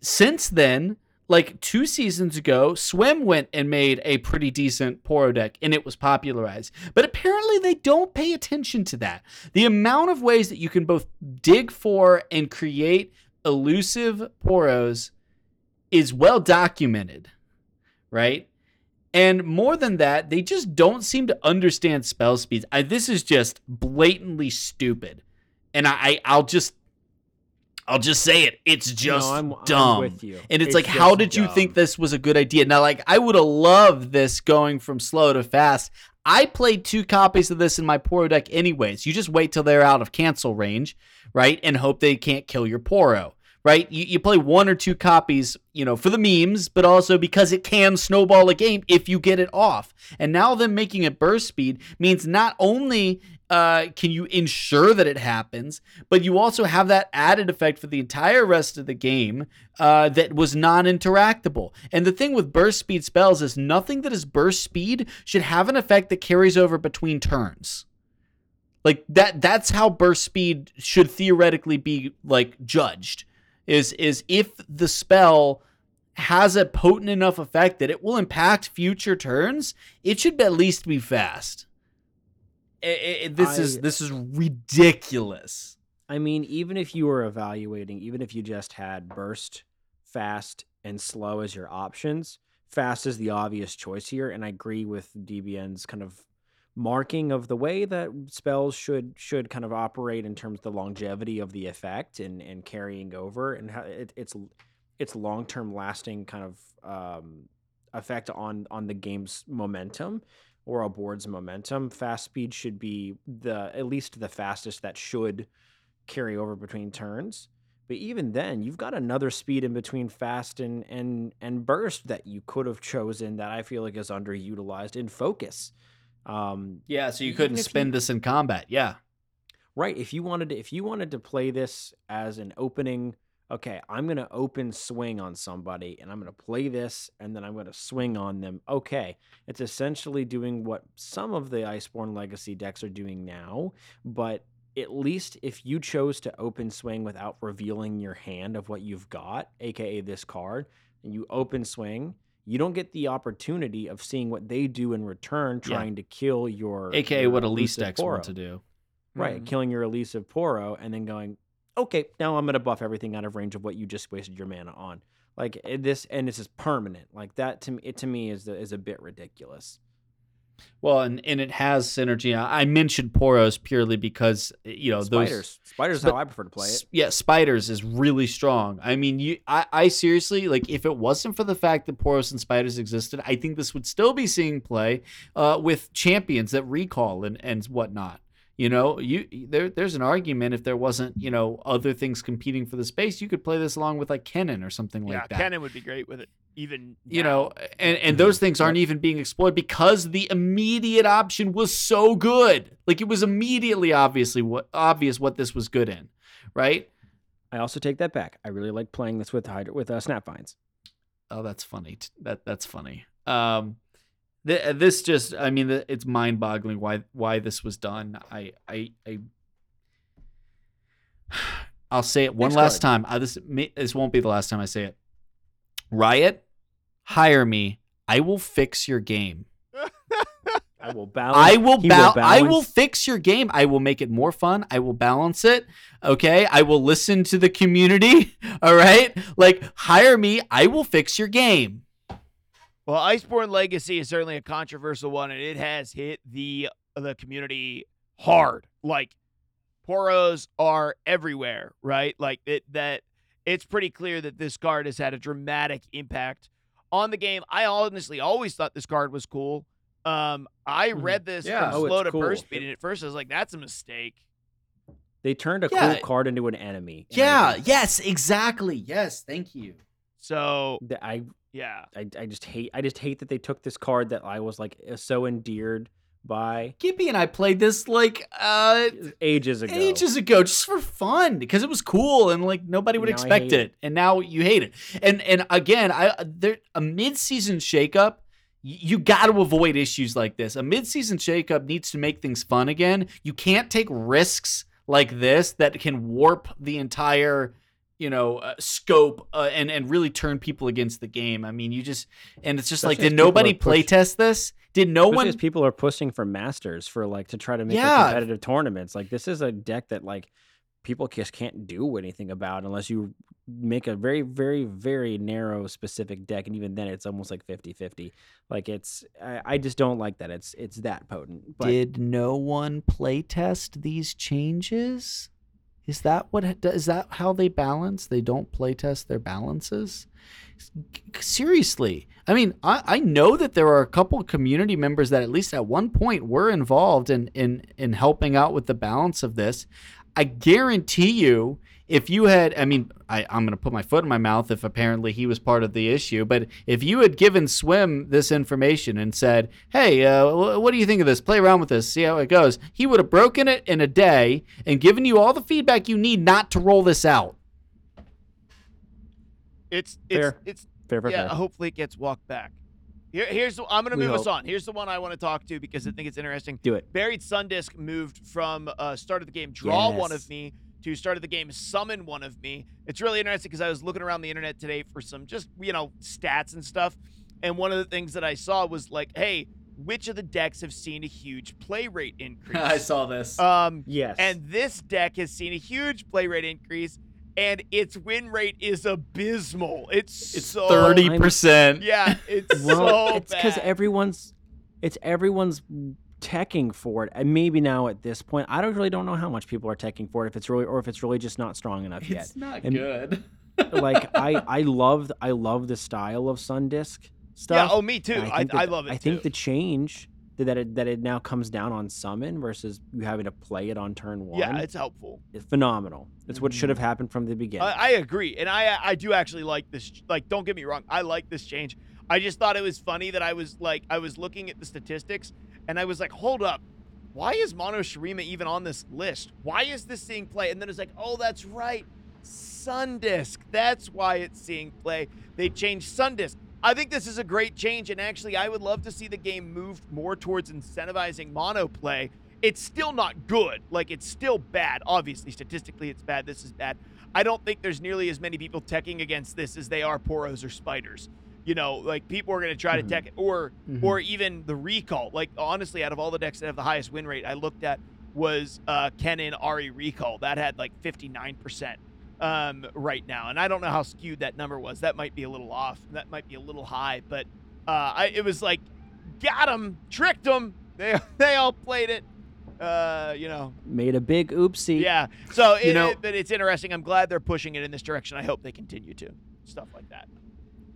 since then like two seasons ago swim went and made a pretty decent poro deck and it was popularized but apparently they don't pay attention to that the amount of ways that you can both dig for and create elusive poros is well documented, right? And more than that, they just don't seem to understand spell speeds. I, this is just blatantly stupid, and I, I I'll just I'll just say it. It's just no, I'm, I'm dumb. you. And it's, like, how did you think this was a good idea? Now, like, I would have loved this going from slow to fast. I played two copies of this in my Poro deck, anyways. You just wait till they're out of cancel range, right? And hope they can't kill your Poro, right? You, you play one or two copies, you know, for the memes, but also because it can snowball a game if you get it off. And now them making it burst speed means not only uh, can you ensure that it happens, but you also have that added effect for the entire rest of the game uh, that was non interactable. And the thing with burst speed spells is nothing that is burst speed should have an effect that carries over between turns. Like that that's how burst speed should theoretically be like judged. Is is if the spell has a potent enough effect that it will impact future turns, it should at least be fast. I- I- this is this is ridiculous. I mean, even if you were evaluating, even if you just had burst, fast, and slow as your options, fast is the obvious choice here. And I agree with DBN's kind of marking of the way that spells should should kind of operate in terms of the longevity of the effect and and carrying over and how it, it's it's long term lasting kind of um, effect on on the game's momentum or a board's momentum. Fast speed should be the at least the fastest that should carry over between turns. But even then, you've got another speed in between fast and and and burst that you could have chosen that I feel like is underutilized in focus. Um, Yeah, so you couldn't if you- spend this in combat. Yeah. right. If you wanted to, if you wanted to play this as an opening, okay, I'm gonna open swing on somebody and I'm gonna play this and then I'm gonna swing on them. Okay, it's essentially doing what some of the Iceborne Legacy decks are doing now, but at least if you chose to open swing without revealing your hand of what you've got, aka this card, and you open swing, you don't get the opportunity of seeing what they do in return, Yeah. trying to kill your AKA your what Elise elusive decks want to do. Right, Mhm. killing your elusive Poro and then going, okay, now I'm gonna buff everything out of range of what you just wasted your mana on. Like eh, this, and this is permanent. Like that to me, it to me is the, is a bit ridiculous. Well, and, and it has synergy. I mentioned Poros purely because you know those Spiders, spiders, is how I prefer to play it. Yeah, spiders is really strong. I mean, you, I, I seriously like if it wasn't for the fact that Poros and spiders existed, I think this would still be seeing play uh, with champions that recall and and whatnot. You know, you there there's an argument if there wasn't you know other things competing for the space, you could play this along with like Kennen or something yeah, like that. Kennen would be great with it. Even you now. know, and and those things aren't even being explored because the immediate option was so good. Like it was immediately obviously what obvious what this was good in, right? I also take that back. I really like playing this with hydro with uh, snap vines. Oh, that's funny. That that's funny. Um, th- this just, I mean it's mind-boggling why why this was done. I I I. I'll say it one Next last card. time. Uh, this this won't be the last time I say it. Riot, hire me. I will fix your game. I will balance. I will, he bal- I will fix your game. I will make it more fun. I will balance it. Okay. I will listen to the community. All right. Like hire me. I will fix your game. Well, Iceborne Legacy is certainly a controversial one, and it has hit the the community hard. Like poros are everywhere, right? Like it that it's pretty clear that this card has had a dramatic impact on the game. I honestly always thought this card was cool. Um, I Mhm. read this Yeah. from Oh, it's slow to cool. burst speed, and at first I was like, "That's a mistake." They turned a Yeah. cool card into an enemy. Yeah. hate Yes. Exactly. Yes. Thank you. So. I, yeah, I I just hate. I just hate that they took this card that I was like so endeared by Gibby and I played this like uh ages ago. ages ago just for fun because it was cool and like nobody would Now expect it. it. and now you hate it and and again i there a mid-season shakeup y- you got to avoid issues like this a mid-season shakeup needs to make things fun again you can't take risks like this that can warp the entire you know uh, scope uh, and and really turn people against the game i mean you just and it's just like did nobody are push- play test this did no Especially one people are pushing for masters for like to try to make like, competitive tournaments. Like this is a deck that like people just can't do anything about unless you make a very very very narrow specific deck and even then it's almost like 50-50 like it's I, I just don't like that it's it's that potent but Did no one playtest these changes? Is that what is that how they balance? They don't playtest their balances? Seriously. I mean, I, I know that there are a couple community members that at least at one point were involved in in in helping out with the balance of this. I guarantee you if you had, I mean, I, I'm going to put my foot in my mouth if apparently he was part of the issue, but if you had given Swim this information and said, hey, uh, what do you think of this? Play around with this, see how it goes, he would have broken it in a day and given you all the feedback you need not to roll this out. it's it's Fair. it's fair fair yeah. fair Hopefully, it gets walked back. Here, here's the, I'm gonna We move us on. Here's the one I want to talk to because I think it's interesting. do it Buried Sundisk moved from uh, start of the game draw one of me to start of the game summon one of me. It's really interesting because I was looking around the internet today for some just you know stats and stuff, and one of the things that I saw was like, hey, which of the decks have seen a huge play rate increase? I saw this. Um, yes and this deck has seen a huge play rate increase, and its win rate is abysmal. It's, it's so 30%. Yeah, it's well so it's because everyone's it's everyone's teching for it and maybe now at this point i don't really don't know how much people are teching for it if it's really or if it's really just not strong enough yet It's not And- good. like I I love I love the style of Sundisk stuff. Yeah, oh, me too. and I, think I, love it I think too. the change that that it, that it now comes down on summon versus you having to play it on turn one. yeah, it's helpful. It's phenomenal. It's what should have Mm-hmm. happened from the beginning. I, I agree, and I I do actually like this. Like, don't get me wrong, I like this change. I just thought it was funny that I was like, I was looking at the statistics, and I was like, hold up, why is Mono Shurima even on this list? Why is this seeing play? And then it's like, oh, that's right, Sundisk. That's why it's seeing play. They changed Sundisk. I think this is a great change, and actually, I would love to see the game move more towards incentivizing mono play. It's still not good. Like, it's still bad. Obviously, statistically, it's bad. This is bad. I don't think there's nearly as many people teching against this as they are poros or spiders. You know, like people are going to try Mhm. to tech it, or Mhm. or even the recall. Like honestly, out of all the decks that have the highest win rate, I looked at was uh, Kennen Ahri recall. That had like 59 percent um, right now, and I don't know how skewed that number was. That might be a little off. That might be a little high, but uh, I, it was like got them, tricked them. They they all played it. Uh, you know, Made a big oopsie. yeah. So it, You know- it- but it's interesting. I'm glad they're pushing it in this direction. I hope they continue to stuff like that.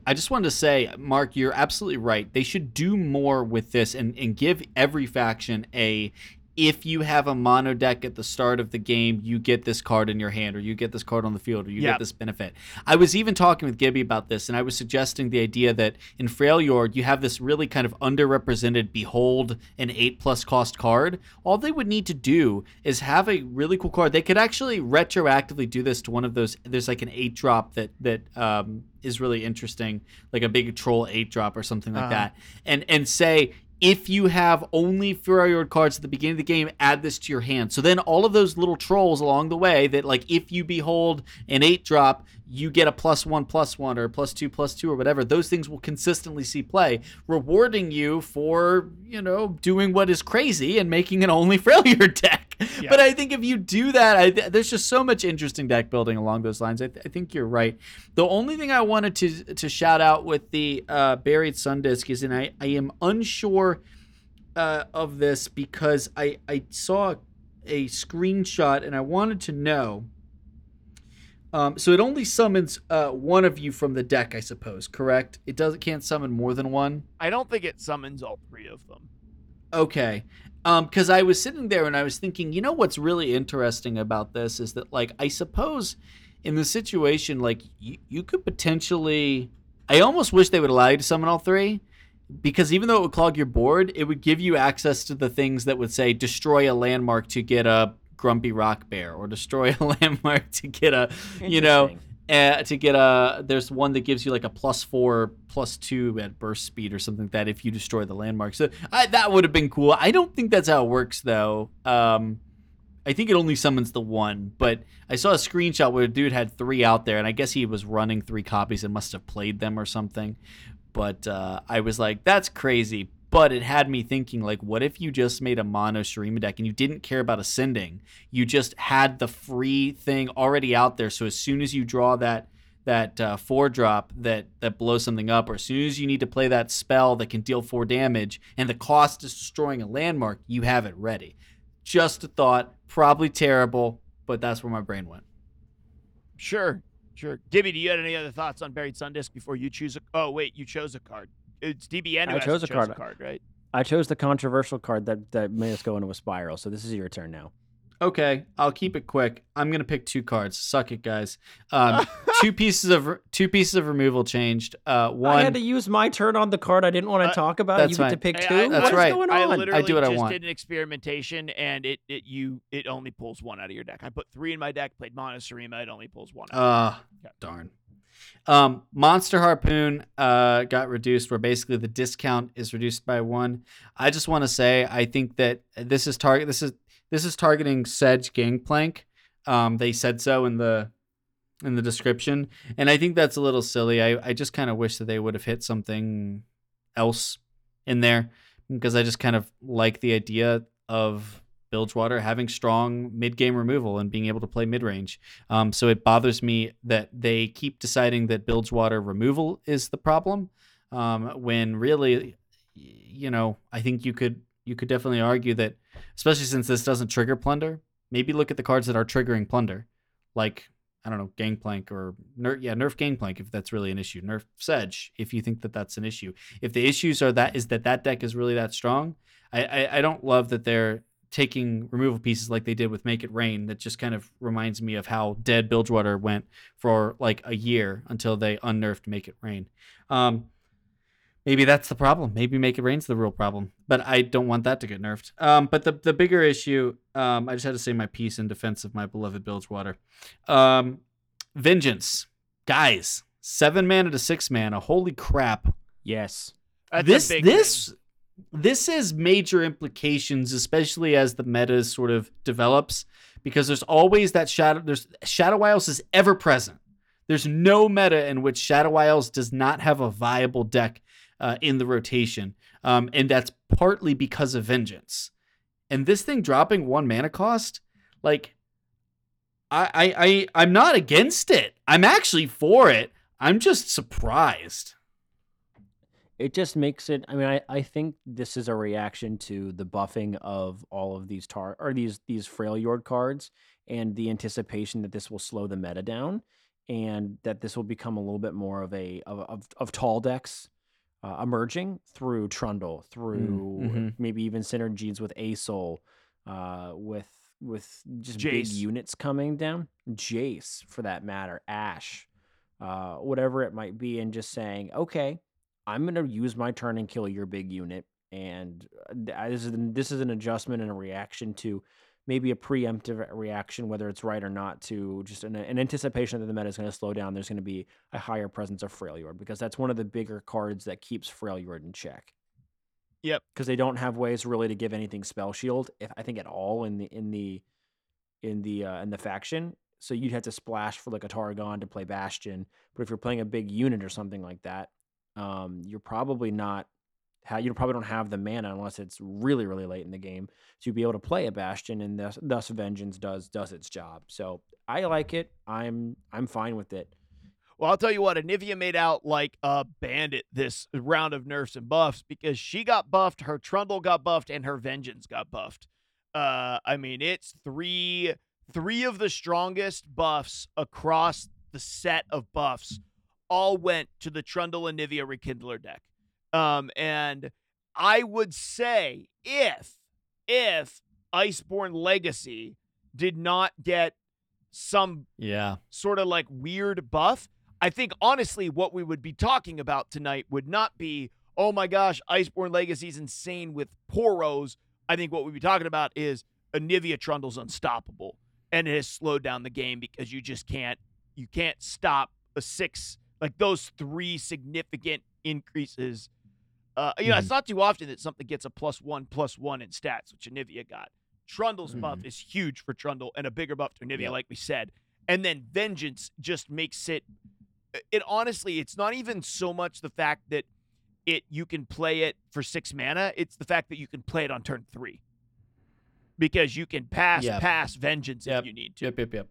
I just wanted to say, Mark, you're absolutely right. They should do more with this and, and give every faction a if you have a mono deck at the start of the game, you get this card in your hand, or you get this card on the field, or you Yep. get this benefit. I was even talking with Gibby about this, and I was suggesting the idea that in Freljord, you have this really kind of underrepresented Behold an 8 plus cost card. All they would need to do is have a really cool card. They could actually retroactively do this to one of those. There's like an 8 drop that, that, um, is really interesting, like a big troll eight drop or something like Uh-huh. that, and and say if you have only Freljord cards at the beginning of the game, add this to your hand. So then all of those little trolls along the way that like if you behold an eight drop, you get a plus one plus one or plus two plus two or whatever. Those things will consistently see play, rewarding you for, you know, doing what is crazy and making an only Freljord deck. Yeah. But I think if you do that, I, there's just so much interesting deck building along those lines. I, th- I think you're right. The only thing I wanted to to shout out with the uh, buried sun disk is, and I, I am unsure uh, of this because I I saw a screenshot and I wanted to know. Um, so it only summons uh, one of you from the deck, I suppose. Correct? It doesn't can't summon more than one. I don't think it summons all three of them. Okay. Um, because I was sitting there and I was thinking, you know what's really interesting about this is that like I suppose in the situation like you, you could potentially I almost wish they would allow you to summon all three because even though it would clog your board, it would give you access to the things that would say destroy a landmark to get a grumpy rock bear or destroy a landmark to get a you know. Uh, to get a there's one that gives you like a plus four plus two at burst speed or something like that if you destroy the landmark. So I, that would have been cool. I don't think that's how it works though. Um i think it only summons the one but i saw a screenshot where a dude had three out there and i guess he was running three copies and must have played them or something. But uh, i was like that's crazy but it had me thinking like what if you just made a mono Shurima deck and you didn't care about ascending you just had the free thing already out there so as soon as you draw that that uh, four drop that that blows something up or as soon as you need to play that spell that can deal four damage and the cost is destroying a landmark you have it ready just a thought probably terrible but that's where my brain went Sure, sure. Gibby, do you have any other thoughts on Buried Sun Disk before you choose a? Oh wait, you chose a card. It's DBN who I has chose to a card. right? I chose the controversial card that that made us go into a spiral. So this is your turn now. Okay, I'll keep it quick. I'm gonna pick two cards. Suck it, guys. Um, two pieces of two pieces of removal changed. Uh, I had to use my turn on the card I didn't want to Uh, talk about. that's You get to pick two. I- That's What is right. going I on? literally I do what I just want. did an experimentation, and it, it you it only pulls one out of your deck. I put three in my deck, played Mono Shurima, it only pulls one. Out. Uh, Yeah. darn. Um, Monster Harpoon uh, got reduced, where basically the discount is reduced by one. I just want to say, I think that this is target. This is this is targeting Sedge Gangplank. Um, they said so in the in the description, and I think that's a little silly. I I just kind of wish that they would have hit something else in there because I just kind of like the idea of Bilgewater having strong mid game removal and being able to play mid range. Um, so it bothers me that they keep deciding that Bilgewater removal is the problem, um, when really, you know, I think you could you could definitely argue that, especially since this doesn't trigger plunder. Maybe look at the cards that are triggering plunder, like I don't know, Gangplank or nerf. Yeah, nerf Gangplank if that's really an issue. Nerf Sedge if you think that that's an issue. If the issues are that is that that deck is really that strong, I I, I don't love that they're taking removal pieces like they did with Make It Rain. That just kind of reminds me of how dead Bilgewater went for like a year until they unnerfed Make It Rain. Um, maybe that's the problem. Maybe Make It Rain's the real problem. But I don't want that to get nerfed. Um, but the the bigger issue, um, I just had to say my piece in defense of my beloved Bilgewater. Um, Vengeance, guys, seven mana to six mana. Holy crap! Yes. That's this this thing. This has major implications, especially as the meta sort of develops, because there's always that shadow. There's Shadow Isles is ever present. There's no meta in which Shadow Isles does not have a viable deck uh, in the rotation, um, and that's partly because of Vengeance. And this thing dropping one mana cost, like, I I, I I'm not against it. I'm actually for it. I'm just surprised. It just makes it. I mean, I, I think this is a reaction to the buffing of all of these tar or these these Freljord cards and the anticipation that this will slow the meta down and that this will become a little bit more of a of of, of tall decks uh, emerging through Trundle, through mhm. maybe even synergies with Asol. uh, with with just Jace. big units coming down. Jace, for that matter, Ashe, uh, whatever it might be, and just saying, okay, I'm gonna use my turn and kill your big unit. And uh, this is this is an adjustment and a reaction to maybe a preemptive reaction, whether it's right or not, to just an, an anticipation that the meta is going to slow down. There's going to be a higher presence of Freljord because that's one of the bigger cards that keeps Freljord in check. Yep. Because they don't have ways really to give anything spell shield, if I think at all in the in the in the uh, in the faction. So you'd have to splash for like a Targon to play Bastion. But if you're playing a big unit or something like that, um, you're probably not you probably don't have the mana unless it's really really late in the game to be able to play a bastion and thus, thus vengeance does does its job. So i like it. I'm i'm fine with it. Well, I'll tell you what, Anivia made out like a bandit this round of nerfs and buffs because she got buffed, her Trundle got buffed, and her Vengeance got buffed. Uh, I mean, it's three three of the strongest buffs across the set of buffs all went to the Trundle and Anivia Rekindler deck. Um, and I would say if if Iceborne Legacy did not get some Yeah. sort of like weird buff, I think honestly what we would be talking about tonight would not be, oh my gosh, Iceborne Legacy's insane with Poros. I think what we'd be talking about is Anivia Trundle's unstoppable. And it has slowed down the game because you just can't you can't stop a six like those three significant increases. Uh, you know, it's mm-hmm. not too often that something gets a plus one plus one in stats, which Anivia got. Trundle's buff mm-hmm. is huge for Trundle and a bigger buff to Anivia, Yep. like we said. And then Vengeance just makes it uh, it honestly, it's not even so much the fact that it you can play it for six mana, it's the fact that you can play it on turn three. Because you can pass Yep. pass vengeance Yep. if you need to. Yep, yep, yep,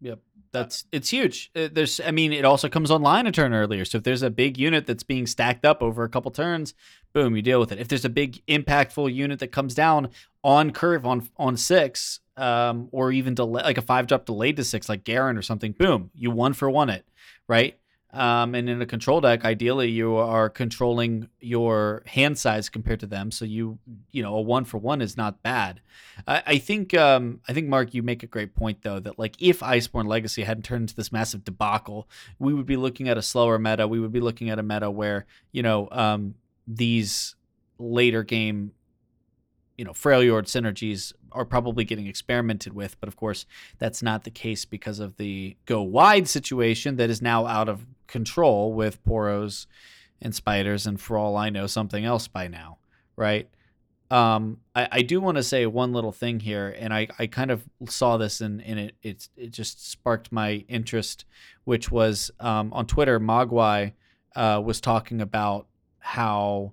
yep. That's it's huge. Uh, There's, I mean, it also comes online a turn earlier. So if there's a big unit that's being stacked up over a couple turns, boom, you deal with it. If there's a big impactful unit that comes down on curve on on six, um, or even delay, like a five drop delayed to six, like Garen or something, boom, you one for one it, right? Um, and in a control deck, ideally you are controlling your hand size compared to them, so you you know a one for one is not bad. I, I think um, I think Mark, you make a great point though that like if Iceborne Legacy hadn't turned into this massive debacle, we would be looking at a slower meta. We would be looking at a meta where you know um, these later game you know Freljord synergies are probably getting experimented with, but of course that's not the case because of the go wide situation that is now out of control with poros and spiders, and for all I know, something else by now, right? Um, I, I do want to say one little thing here, and I, I kind of saw this and, and it, it it just sparked my interest, which was um, on Twitter, Mogwai uh, was talking about how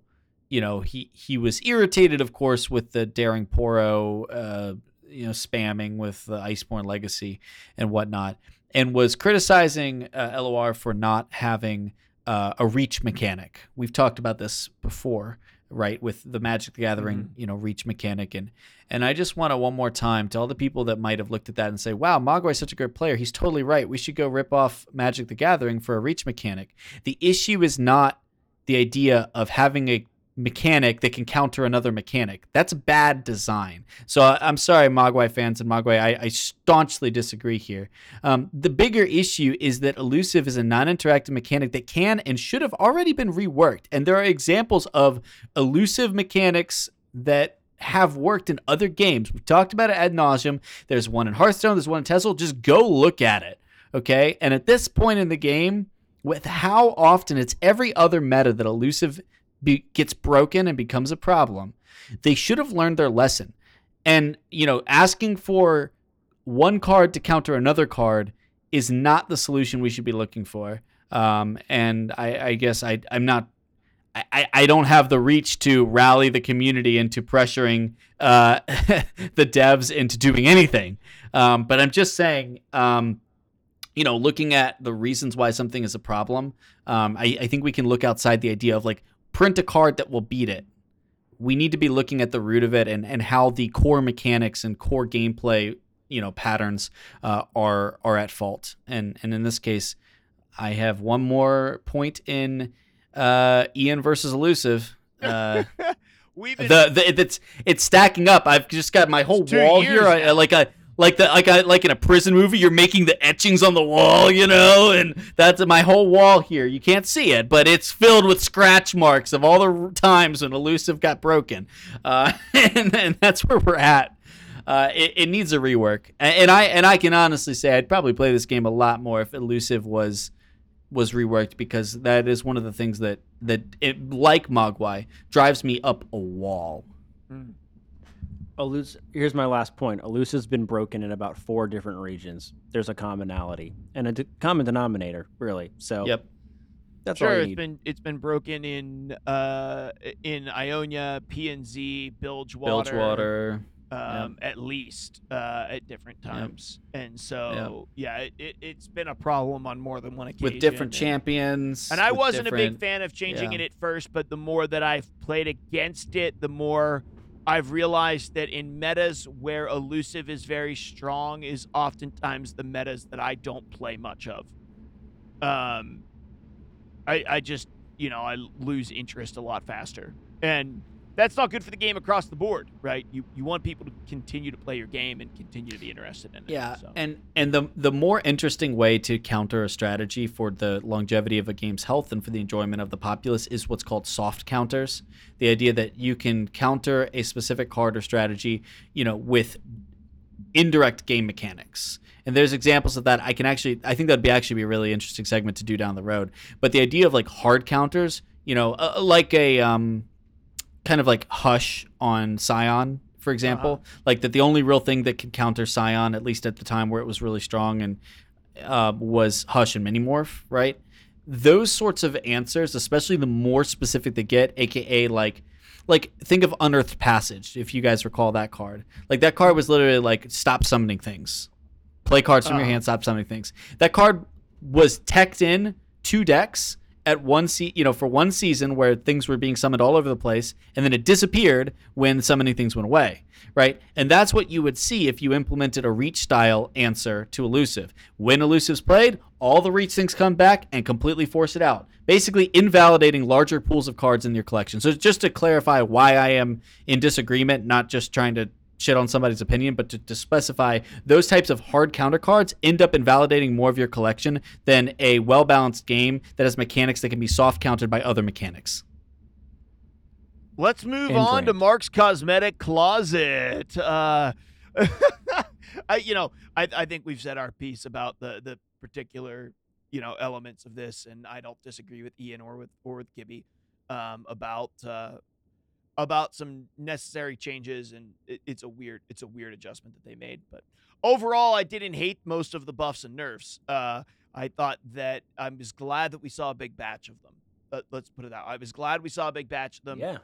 you know he he was irritated, of course, with the daring poro, uh, you know, spamming with the Iceborne Legacy and whatnot, and was criticizing uh, LOR for not having uh, a reach mechanic. We've talked about this before, right? With the Magic the Gathering, you know, reach mechanic, and and I just want to one more time to all the people that might have looked at that and say, "Wow, Mogwai's such a great player. He's totally right. We should go rip off Magic the Gathering for a reach mechanic." The issue is not the idea of having a mechanic that can counter another mechanic. That's bad design. So I- I'm sorry, Mogwai fans and Mogwai. I, I staunchly disagree here. Um, the bigger issue is that elusive is a non-interactive mechanic that can and should have already been reworked. And there are examples of elusive mechanics that have worked in other games. We've talked about it ad nauseum. There's one in Hearthstone. There's one in TESL. Just go look at it. Okay. And at this point in the game, with how often it's every other meta that elusive be, gets broken and becomes a problem, they should have learned their lesson. And, you know, asking for one card to counter another card is not the solution we should be looking for. Um, and I, I guess I, I'm not. I, I don't have the reach to rally the community into pressuring uh, the devs into doing anything. Um, but I'm just saying, um, you know, looking at the reasons why something is a problem, um, I, I think we can look outside the idea of like print a card that will beat it. We need to be looking at the root of it and, and how the core mechanics and core gameplay, you know, patterns uh, are are at fault. And and in this case, I have one more point in uh, Ian versus Elusive. Uh, We've been the, the it's it's stacking up. I've just got my whole wall years here, now. like a like the like I like in a prison movie. You're making the etchings on the wall, you know, and that's my whole wall here. You can't see it, but it's filled with scratch marks of all the times when elusive got broken, uh, and, and that's where we're at. Uh, it, it needs a rework, A- and I and I can honestly say I'd probably play this game a lot more if elusive was was reworked because that is one of the things that that it, like Mogwai drives me up a wall. Elus- here's my last point. Elusive's been broken in about four different regions. There's a commonality and a d- common denominator, really. So Yep. that's all sure you it's need. been it's been broken in uh in Ionia, PNZ, Bilgewater, Bilgewater. um, at least uh, at different times, and so yeah, it, it, it's been a problem on more than one occasion with different and- champions. And I wasn't a big fan of changing yeah. it at first, but the more that I've played against it, the more I've realized that in metas where elusive is very strong is oftentimes the metas that I don't play much of. Um, I I just you know I lose interest a lot faster, and that's not good for the game across the board, right? You you want people to continue to play your game and continue to be interested in it. Yeah, so. and and the the more interesting way to counter a strategy for the longevity of a game's health and for the enjoyment of the populace is what's called soft counters. The idea that you can counter a specific card or strategy, you know, with indirect game mechanics. And there's examples of that. I can actually, I think that'd be actually be a really interesting segment to do down the road. But the idea of like hard counters, you know, uh, like a um, kind of like Hush on Sion, for example, like that the only real thing that could counter Sion, at least at the time where it was really strong, and uh, was Hush and Minimorph, right? Those sorts of answers, especially the more specific they get, aka like like think of unearthed passage if you guys recall that card. Like that card was literally like stop summoning things. Play cards from your Uh-huh. hand stop summoning things. That card was teched in two decks at one se- you know for one season where things were being summoned all over the place and then it disappeared when summoning things went away right? And that's what you would see if you implemented a reach style answer to elusive. When elusive's played all the reach things come back and completely force it out basically invalidating larger pools of cards in your collection. So just to clarify why i am in disagreement not just trying to shit on somebody's opinion, but to, to specify those types of hard counter cards end up invalidating more of your collection than a well balanced game that has mechanics that can be soft countered by other mechanics. Let's move And on to. Mark's cosmetic closet. Uh, I, you know, I, I think we've said our piece about the the particular, you know, elements of this, and I don't disagree with Ian or with or with Gibby um, about uh, about some necessary changes, and it, it's a weird it's a weird adjustment that they made. But overall, I didn't hate most of the buffs and nerfs. Uh, I thought that I was glad that we saw a big batch of them. Uh, let's put it that. way. I was glad we saw a big batch of them yeah.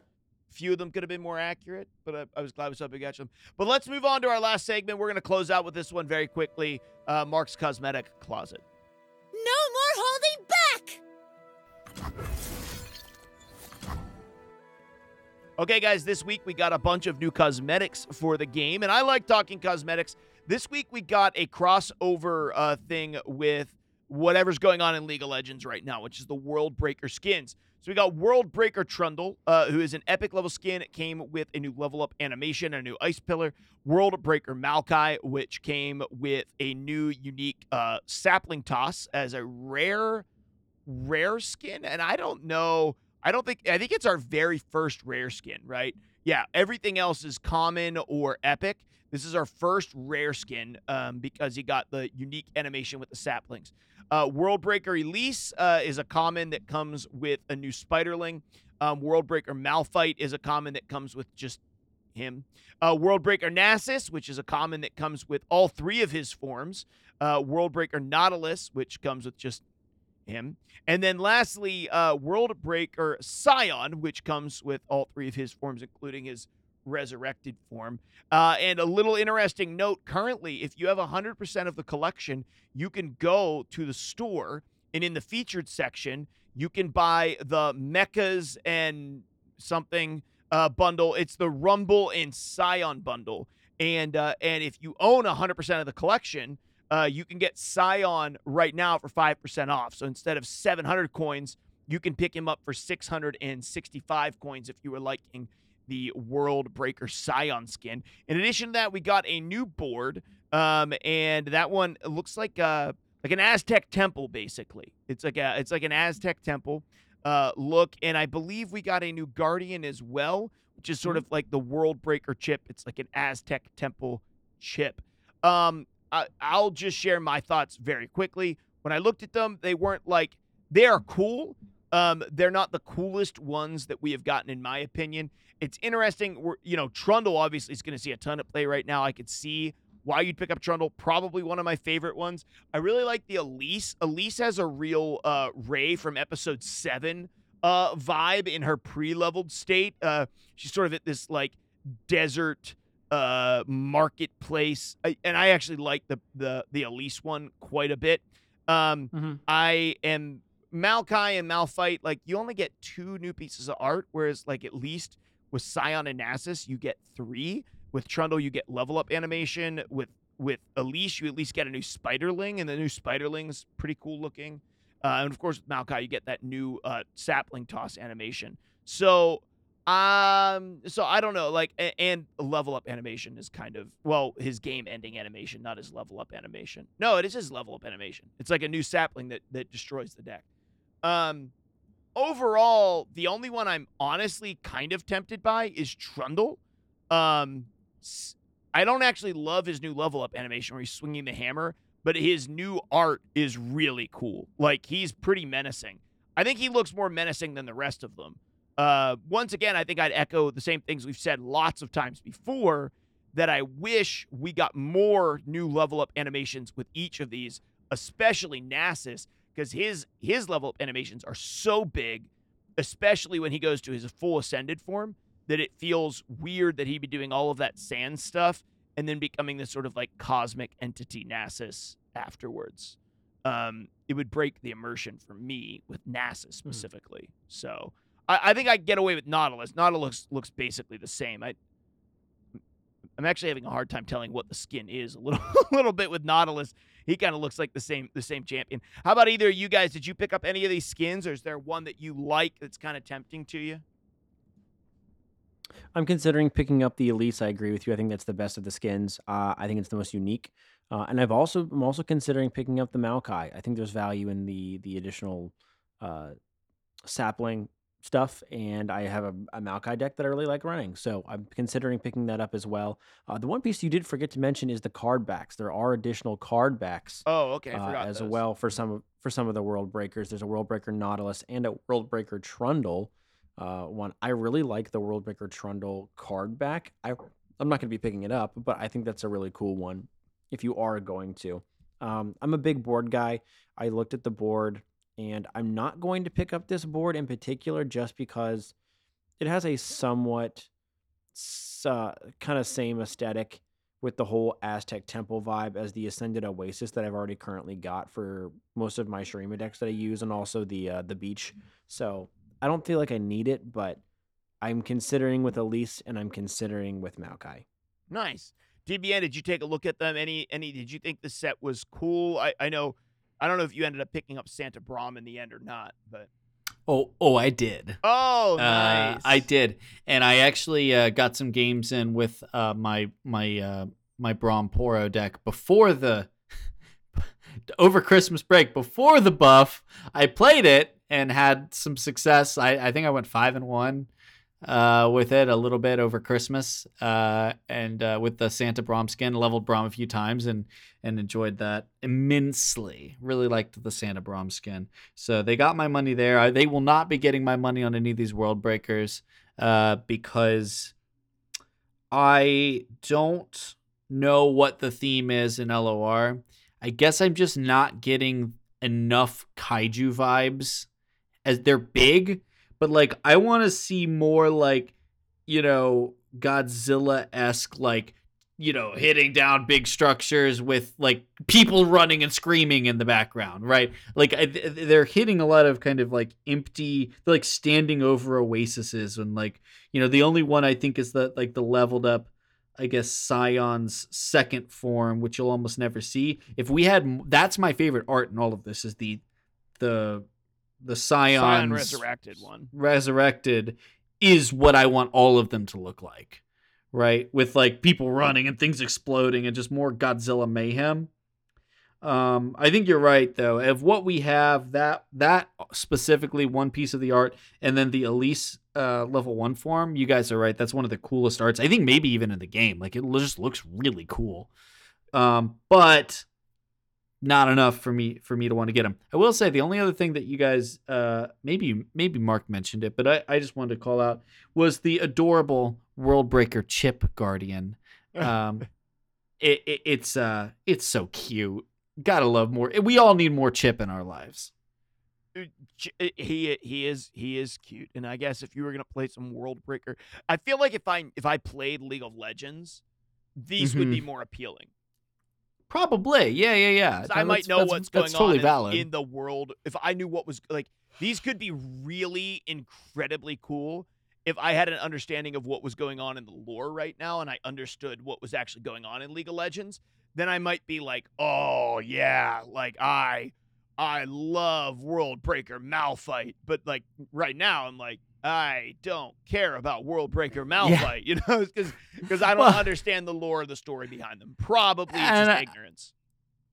few of them could have been more accurate, but I, I was glad we saw a big batch of them. But let's move on to our last segment. We're going to close out with this one very quickly. Uh, Mark's cosmetic closet. Okay, guys, this week we got a bunch of new cosmetics for the game, and I like talking cosmetics. This week we got a crossover uh, thing with whatever's going on in League of Legends right now, which is the World Breaker skins. So we got World Breaker Trundle, uh, who is an epic level skin. It came with a new level up animation, a new ice pillar. World Breaker Maokai, which came with a new unique uh, sapling toss as a rare, rare skin. And I don't know. I don't think I think it's our very first rare skin, right? Yeah, everything else is common or epic. This is our first rare skin um, because he got the unique animation with the saplings. Uh, World Breaker Elise uh, is a common that comes with a new Spiderling. Um, World Breaker Malphite is a common that comes with just him. Uh, World Breaker Nasus, which is a common that comes with all three of his forms. Uh, World Breaker Nautilus, which comes with just him. And then lastly, uh, World Breaker Sion, which comes with all three of his forms, including his resurrected form. Uh, and a little interesting note currently, if you have 100% of the collection, you can go to the store and in the featured section, you can buy the mechas and something uh, bundle. It's the Rumble and Sion bundle. And uh, and if you own 100% of the collection, uh, you can get Sion right now for 5% off. So instead of 700 coins, you can pick him up for 665 coins if you were liking the World Breaker Sion skin. In addition to that, we got a new board, um, and that one looks like uh like an Aztec temple, basically. It's like a it's like an Aztec temple uh, look, and I believe we got a new Guardian as well, which is sort of like the World Breaker chip. It's like an Aztec temple chip. Um, I, I'll just share my thoughts very quickly. When I looked at them, they weren't like they are cool. Um, they're not the coolest ones that we have gotten, in my opinion. It's interesting. We're, you know, Trundle obviously is going to see a ton of play right now. I could see why you'd pick up Trundle. Probably one of my favorite ones. I really like the Elise. Elise has a real uh, Rey from episode seven uh, vibe in her pre-leveled state. Uh, she's sort of at this like desert uh, marketplace, I, and I actually like the the the Elise one quite a bit. Um, Mhm. I am Maokai and Malphite. Like you only get two new pieces of art, whereas like at least with Sion and Nasus you get three. With Trundle you get level up animation. With with Elise you at least get a new Spiderling, and the new Spiderling's pretty cool looking. Uh, and of course with Maokai you get that new uh, sapling toss animation. So um, so I don't know, like, a- and level up animation is kind of well, his game ending animation, not his level up animation. No, it is his level up animation. It's like a new sapling that that destroys the deck. Um, overall, the only one I'm honestly kind of tempted by is Trundle. Um, I don't actually love his new level up animation where he's swinging the hammer, but his new art is really cool. Like he's pretty menacing. I think he looks more menacing than the rest of them. Uh, once again, I think I'd echo the same things we've said lots of times before that I wish we got more new level up animations with each of these, especially Nasus, because his his level up animations are so big, especially when he goes to his full ascended form, that it feels weird that he'd be doing all of that sand stuff and then becoming this sort of like cosmic entity Nasus afterwards. Um, it would break the immersion for me with Nasus specifically. So I, I think I get away with Nautilus. Nautilus looks basically the same. I I'm actually having a hard time telling what the skin is a little a little bit with Nautilus. He kind of looks like the same the same champion. How about either of you guys? Did you pick up any of these skins, or is there one that you like that's kind of tempting to you? I'm considering picking up the Elise. I agree with you. I think that's the best of the skins. Uh, I think it's the most unique. Uh, and I've also I'm also considering picking up the Maokai. I think there's value in the the additional uh, sapling stuff, and I have a, a Maokai deck that I really like running. So I'm considering picking that up as well. Uh, the one piece you did forget to mention is the card backs. There are additional card backs Oh, okay, I uh, as those. well for some of for some of the world breakers. There's a world breaker Nautilus and a world breaker Trundle. Uh, one I really like the world breaker Trundle card back. I I'm not going to be picking it up, but I think that's a really cool one. If you are going to, um, I'm a big board guy. I looked at the board, and I'm not going to pick up this board in particular just because it has a somewhat uh, kind of same aesthetic with the whole Aztec Temple vibe as the Ascended Oasis that I've already currently got for most of my Shurima decks that I use, and also the uh, the Beach. So I don't feel like I need it, but I'm considering with Elise and I'm considering with Maokai. Nice. DBN, did you take a look at them? Any any did you think the set was cool? I, I know I don't know if you ended up picking up Santa Braum in the end or not, but Oh, oh, I did. Oh Uh, nice. I did, and I actually uh, got some games in with uh, my my uh, my Braum Poro deck before the over Christmas break. Before the buff, I played it and had some success. I, I think I went five and one uh, with it a little bit over Christmas, uh, and uh, with the Santa Braum skin, leveled Braum a few times and and enjoyed that immensely. Really liked the Santa Braum skin. So they got my money there. I, they will not be getting my money on any of these world breakers uh, because I don't know what the theme is in LOR. I guess I'm just not getting enough kaiju vibes as they're big, but like I want to see more like you know Godzilla esque like you know hitting down big structures with like people running and screaming in the background, right? Like I, they're hitting a lot of kind of like empty, like standing over oases and like you know the only one I think is the like the leveled up. I guess Sion's second form, which you'll almost never see. If we had, that's my favorite art in all of this is the, the, the Sion's Sion resurrected one. resurrected is what I want all of them to look like, right? With like people running and things exploding and just more Godzilla mayhem. Um, I think you're right though. Of what we have, that that specifically one piece of the art, and then the Elise uh, level one form. You guys are right. That's one of the coolest arts. I think maybe even in the game. Like it just looks really cool. Um, but not enough for me for me to want to get them. I will say the only other thing that you guys uh maybe maybe Mark mentioned it, but I, I just wanted to call out was the adorable World Breaker Chip Guardian. Um it, it it's uh it's so cute. Gotta love more. We all need more Chip in our lives. Uh, uh, He he is he is cute, and I guess if you were gonna play some World Breaker, I feel like if I if I played League of Legends, these would be more appealing. Probably. Yeah, yeah, yeah. I might know that's- what's going that's totally on in- valid. in the world. If I knew what was like, these could be really incredibly cool if I had an understanding of what was going on in the lore right now, and I understood what was actually going on in League of Legends. Then I might be like, oh yeah, like I, I love World Breaker Malphite, but like right now I'm like. I don't care about World Breaker Malphite, you know, because because I don't Well- understand the lore of the story behind them. Probably it's just I- ignorance.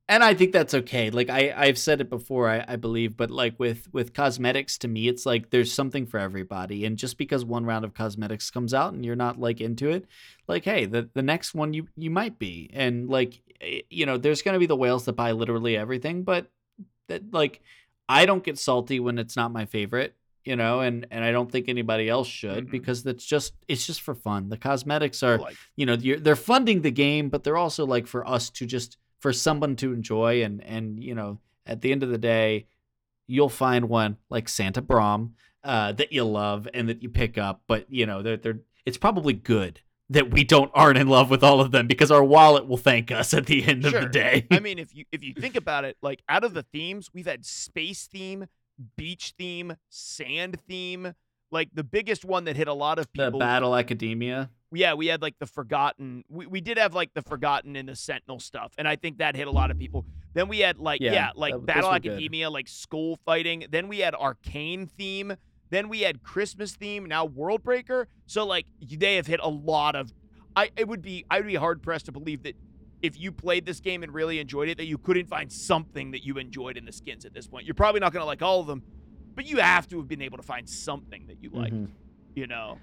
and I think that's okay. Like I, I've said it before, I, I believe, but like with with cosmetics, to me, it's like there's something for everybody. And just because one round of cosmetics comes out and you're not like into it, like hey, the the next one you you might be. And like eh, you know, there's gonna be the whales that buy literally everything, but that like I don't get salty when it's not my favorite. You know, and and I don't think anybody else should Mhm. because that's just it's just for fun. The cosmetics are Like, you know you're, they're funding the game but they're also like for us to just for someone to enjoy and and you know at the end of the day you'll find one like santa braum uh, that you love and that you pick up but you know they're, they're it's probably good that we don't aren't in love with all of them because our wallet will thank us at the end of the day I mean, if you if you think about it, like out of the themes, we've had space theme, beach theme, sand theme. Like the biggest one that hit a lot of people. the battle academia yeah, we had like the forgotten. We, we did have like the forgotten and the sentinel stuff, and I think that hit a lot of people. Then we had like yeah, Yeah, like that- battle good. academia, like school fighting. Then we had arcane theme. Then we had Christmas theme. Now World Breaker. So like they have hit a lot of. I it would be I would be hard pressed to believe that if you played this game and really enjoyed it, that you couldn't find something that you enjoyed in the skins at this point. You're probably not going to like all of them, but you have to have been able to find something that you liked. Mhm. You know.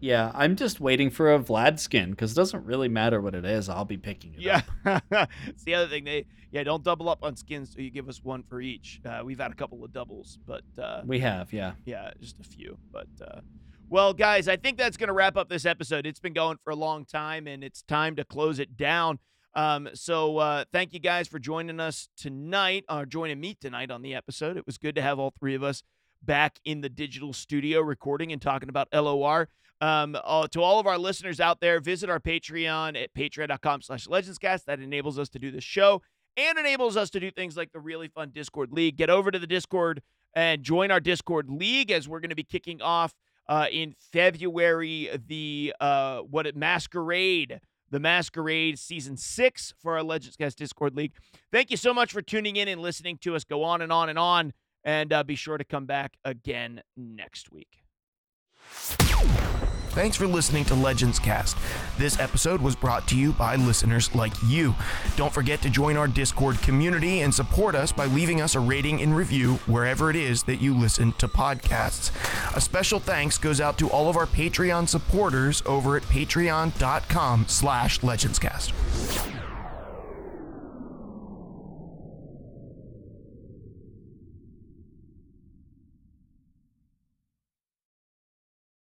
yeah i'm just waiting for a vlad skin because it doesn't really matter what it is i'll be picking it Yeah, up it's the other thing. They yeah, don't double up on skins. So you give us one for each. Uh, we've had a couple of doubles, but uh, we have yeah yeah, just a few. But uh, well, guys, I think that's gonna wrap up this episode. It's been going for a long time, and it's time to close it down. Um, so uh, thank you guys for joining us tonight, or joining me tonight on the episode. It was good to have all three of us back in the digital studio recording and talking about LOR. Um, uh, to all of our listeners out there, visit our Patreon at patreon.com slash legendscast. That enables us to do this show and enables us to do things like the really fun Discord League. Get over to the Discord and join our Discord League as we're going to be kicking off uh, in February the uh, what it Masquerade, the Masquerade season six for our Legends Cast Discord League. Thank you so much for tuning in and listening to us go on and on and on. And uh, be sure to come back again next week. Thanks for listening to Legends Cast. This episode was brought to you by listeners like you. Don't forget to join our Discord community and support us by leaving us a rating and review wherever it is that you listen to podcasts. A special thanks goes out to all of our Patreon supporters over at patreon.com slash legendscast.